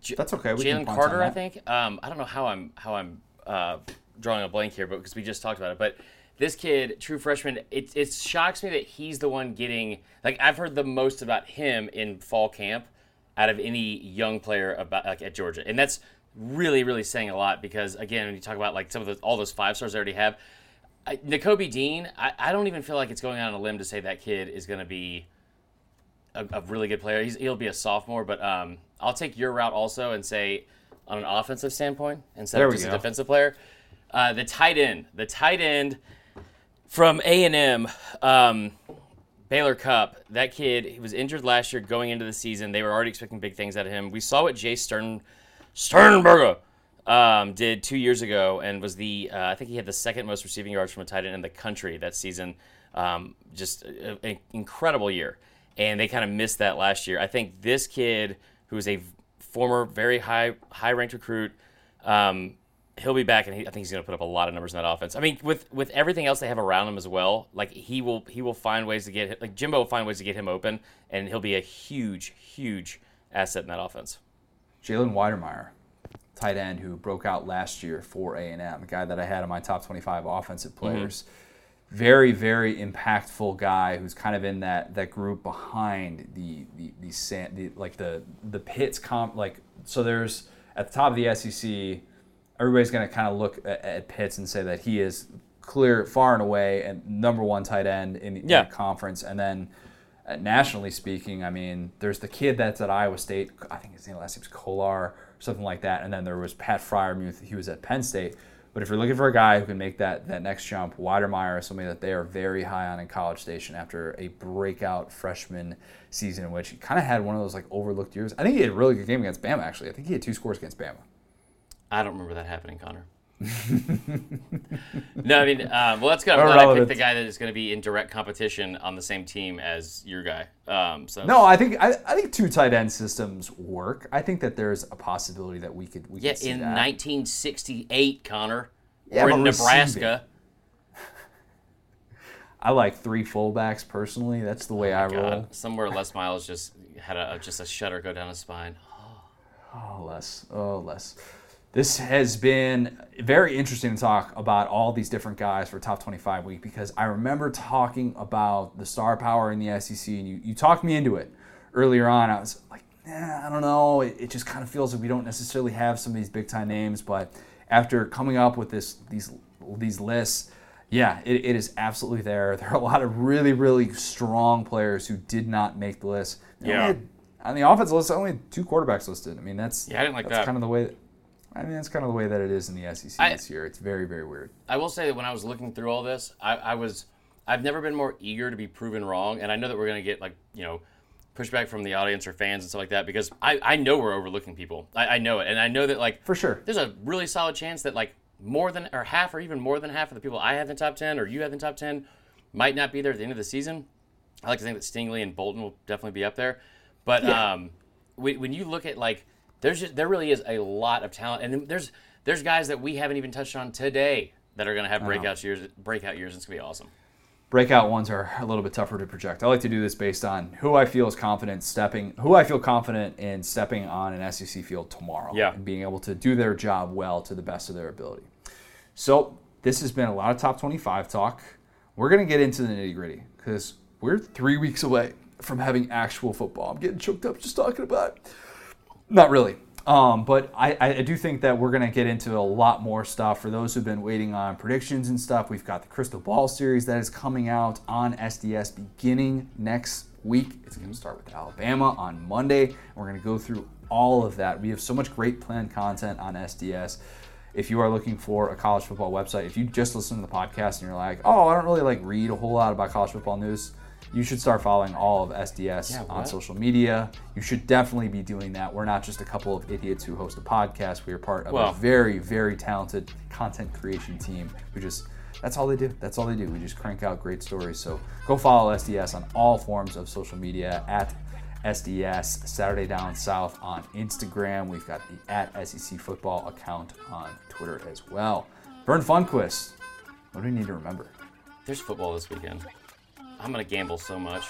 S2: J-
S1: That's okay.
S2: Jalen Carter, I think. Um, I don't know how I'm how I'm uh, drawing a blank here, but because we just talked about it. But this kid, true freshman, it it shocks me that he's the one getting like I've heard the most about him in fall camp out of any young player about like at Georgia, and that's really, really saying a lot because again, when you talk about like some of the, all those five stars they already have, I, Dean, I, I don't even feel like it's going out on a limb to say that kid is going to be a, a really good player. He's, he'll be a sophomore, but um, I'll take your route also and say on an offensive standpoint instead
S1: There
S2: of just
S1: go.
S2: a defensive player, uh, the tight end, the tight end from A and M. Um, Baylor Cupp, that kid, he was injured last year going into the season. They were already expecting big things out of him. We saw what Jay Stern, Sternberger um, did two years ago and was the, uh, I think he had the second most receiving yards from a tight end in the country that season. Um, just an incredible year. And they kind of missed that last year. I think this kid, who is a former very high high ranked recruit, um, he'll be back, and he, I think he's going to put up a lot of numbers in that offense. I mean, with with everything else they have around him as well, like he will he will find ways to get like Jimbo will find ways to get him open, and he'll be a huge huge asset in that offense.
S1: Jalen Wydermyer, tight end who broke out last year for A&M, a guy that I had in my top 25 offensive mm-hmm. players. Very, very impactful guy who's kind of in that that group behind the the the, the like the the Pitts comp like so there's at the top of the SEC everybody's going to kind of look at, at Pitts and say that he is clear far and away and number one tight end in, in
S2: Yeah.
S1: the conference and then uh, nationally speaking, I mean, there's the kid that's at Iowa State. I think his name last name's Kolar or something like that. And then there was Pat Freiermuth. He was at Penn State. But if you're looking for a guy who can make that that next jump, Wydermyer is somebody that they are very high on in College Station after a breakout freshman season in which he kind of had one of those like overlooked years. I think he had a really good game against Bama. Actually, I think he had two scores against Bama.
S2: I don't remember that happening, Connor. no, I mean, um, well, that's good. I'm glad I picked the guy that is going to be in direct competition on the same team as your guy. Um, so
S1: No, I think I, I think two tight end systems work. I think that there's a possibility that we could we
S2: yeah,
S1: could
S2: in
S1: that.
S2: 1968, Connor,
S1: Yeah,
S2: or in Nebraska.
S1: I like three fullbacks personally. That's the way I roll.
S2: Oh somewhere Les Miles just had a just a shudder go down his spine.
S1: Oh, less. Oh, less. This has been very interesting to talk about all these different guys for top 25 week because I remember talking about the star power in the SEC and you, you talked me into it earlier on. I was like, nah, I don't know. It, it just kind of feels like we don't necessarily have some of these big time names, but after coming up with this these these lists, yeah, it, it is absolutely there. There are a lot of really, really strong players who did not make the list. They
S2: Yeah.
S1: had- on the offense list, only two quarterbacks listed. I mean, that's
S2: Yeah, I didn't like
S1: that's
S2: that.
S1: kind of the way. I mean, that's kind of the way that it is in the SEC
S2: I-
S1: this year. It's very, very weird.
S2: I will say that when I was looking through all this, I, I was I've never been more eager to be proven wrong, and I know that we're gonna get like you know pushback from the audience or fans and stuff like that because I, I know we're overlooking people. I, I know it, and I know that like
S1: For sure.
S2: there's a really solid chance that like more than or half or even more than half of the people I have in the top ten or you have in the top ten might not be there at the end of the season. I like to think that Stingley and Bolton will definitely be up there, but um, when, when you look at like there's just, there really is a lot of talent, and there's there's guys that we haven't even touched on today that are going to have breakout years. Breakout years. It's going to be awesome.
S1: Breakout ones are a little bit tougher to project. I like to do this based on who I feel is confident stepping, who I feel confident in stepping on an SEC field tomorrow,
S2: Yeah.
S1: and being able to do their job well to the best of their ability. So this has been a lot of top 25 talk. We're gonna get into the nitty gritty because we're three weeks away from having actual football. I'm getting choked up just talking about it. Not really. Um, but I, I do think that we're going to get into a lot more stuff. For those who've been waiting on predictions and stuff, we've got the Crystal Ball series that is coming out on SDS beginning next week. It's going to start with Alabama on Monday. We're going to go through all of that. We have so much great planned content on SDS. If you are looking for a college football website, if you just listen to the podcast and you're like, oh, I don't really like read a whole lot about college football news, you should start following all of SDS
S2: Yeah,
S1: on social media. You should definitely be doing that. We're not just a couple of idiots who host a podcast. We are part of
S2: Well-
S1: a very, very talented content creation team who just that's all they do. That's all they do. We just crank out great stories. So go follow SDS on all forms of social media at SDS Saturday Down South on Instagram. We've got the at SEC Football account on Twitter as well. Verne Lundquist. What do we need to remember?
S2: There's football this weekend. I'm going to gamble so much.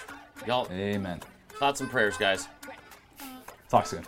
S2: Y'all,
S1: Amen.
S2: thoughts and prayers, guys.
S1: Talk soon.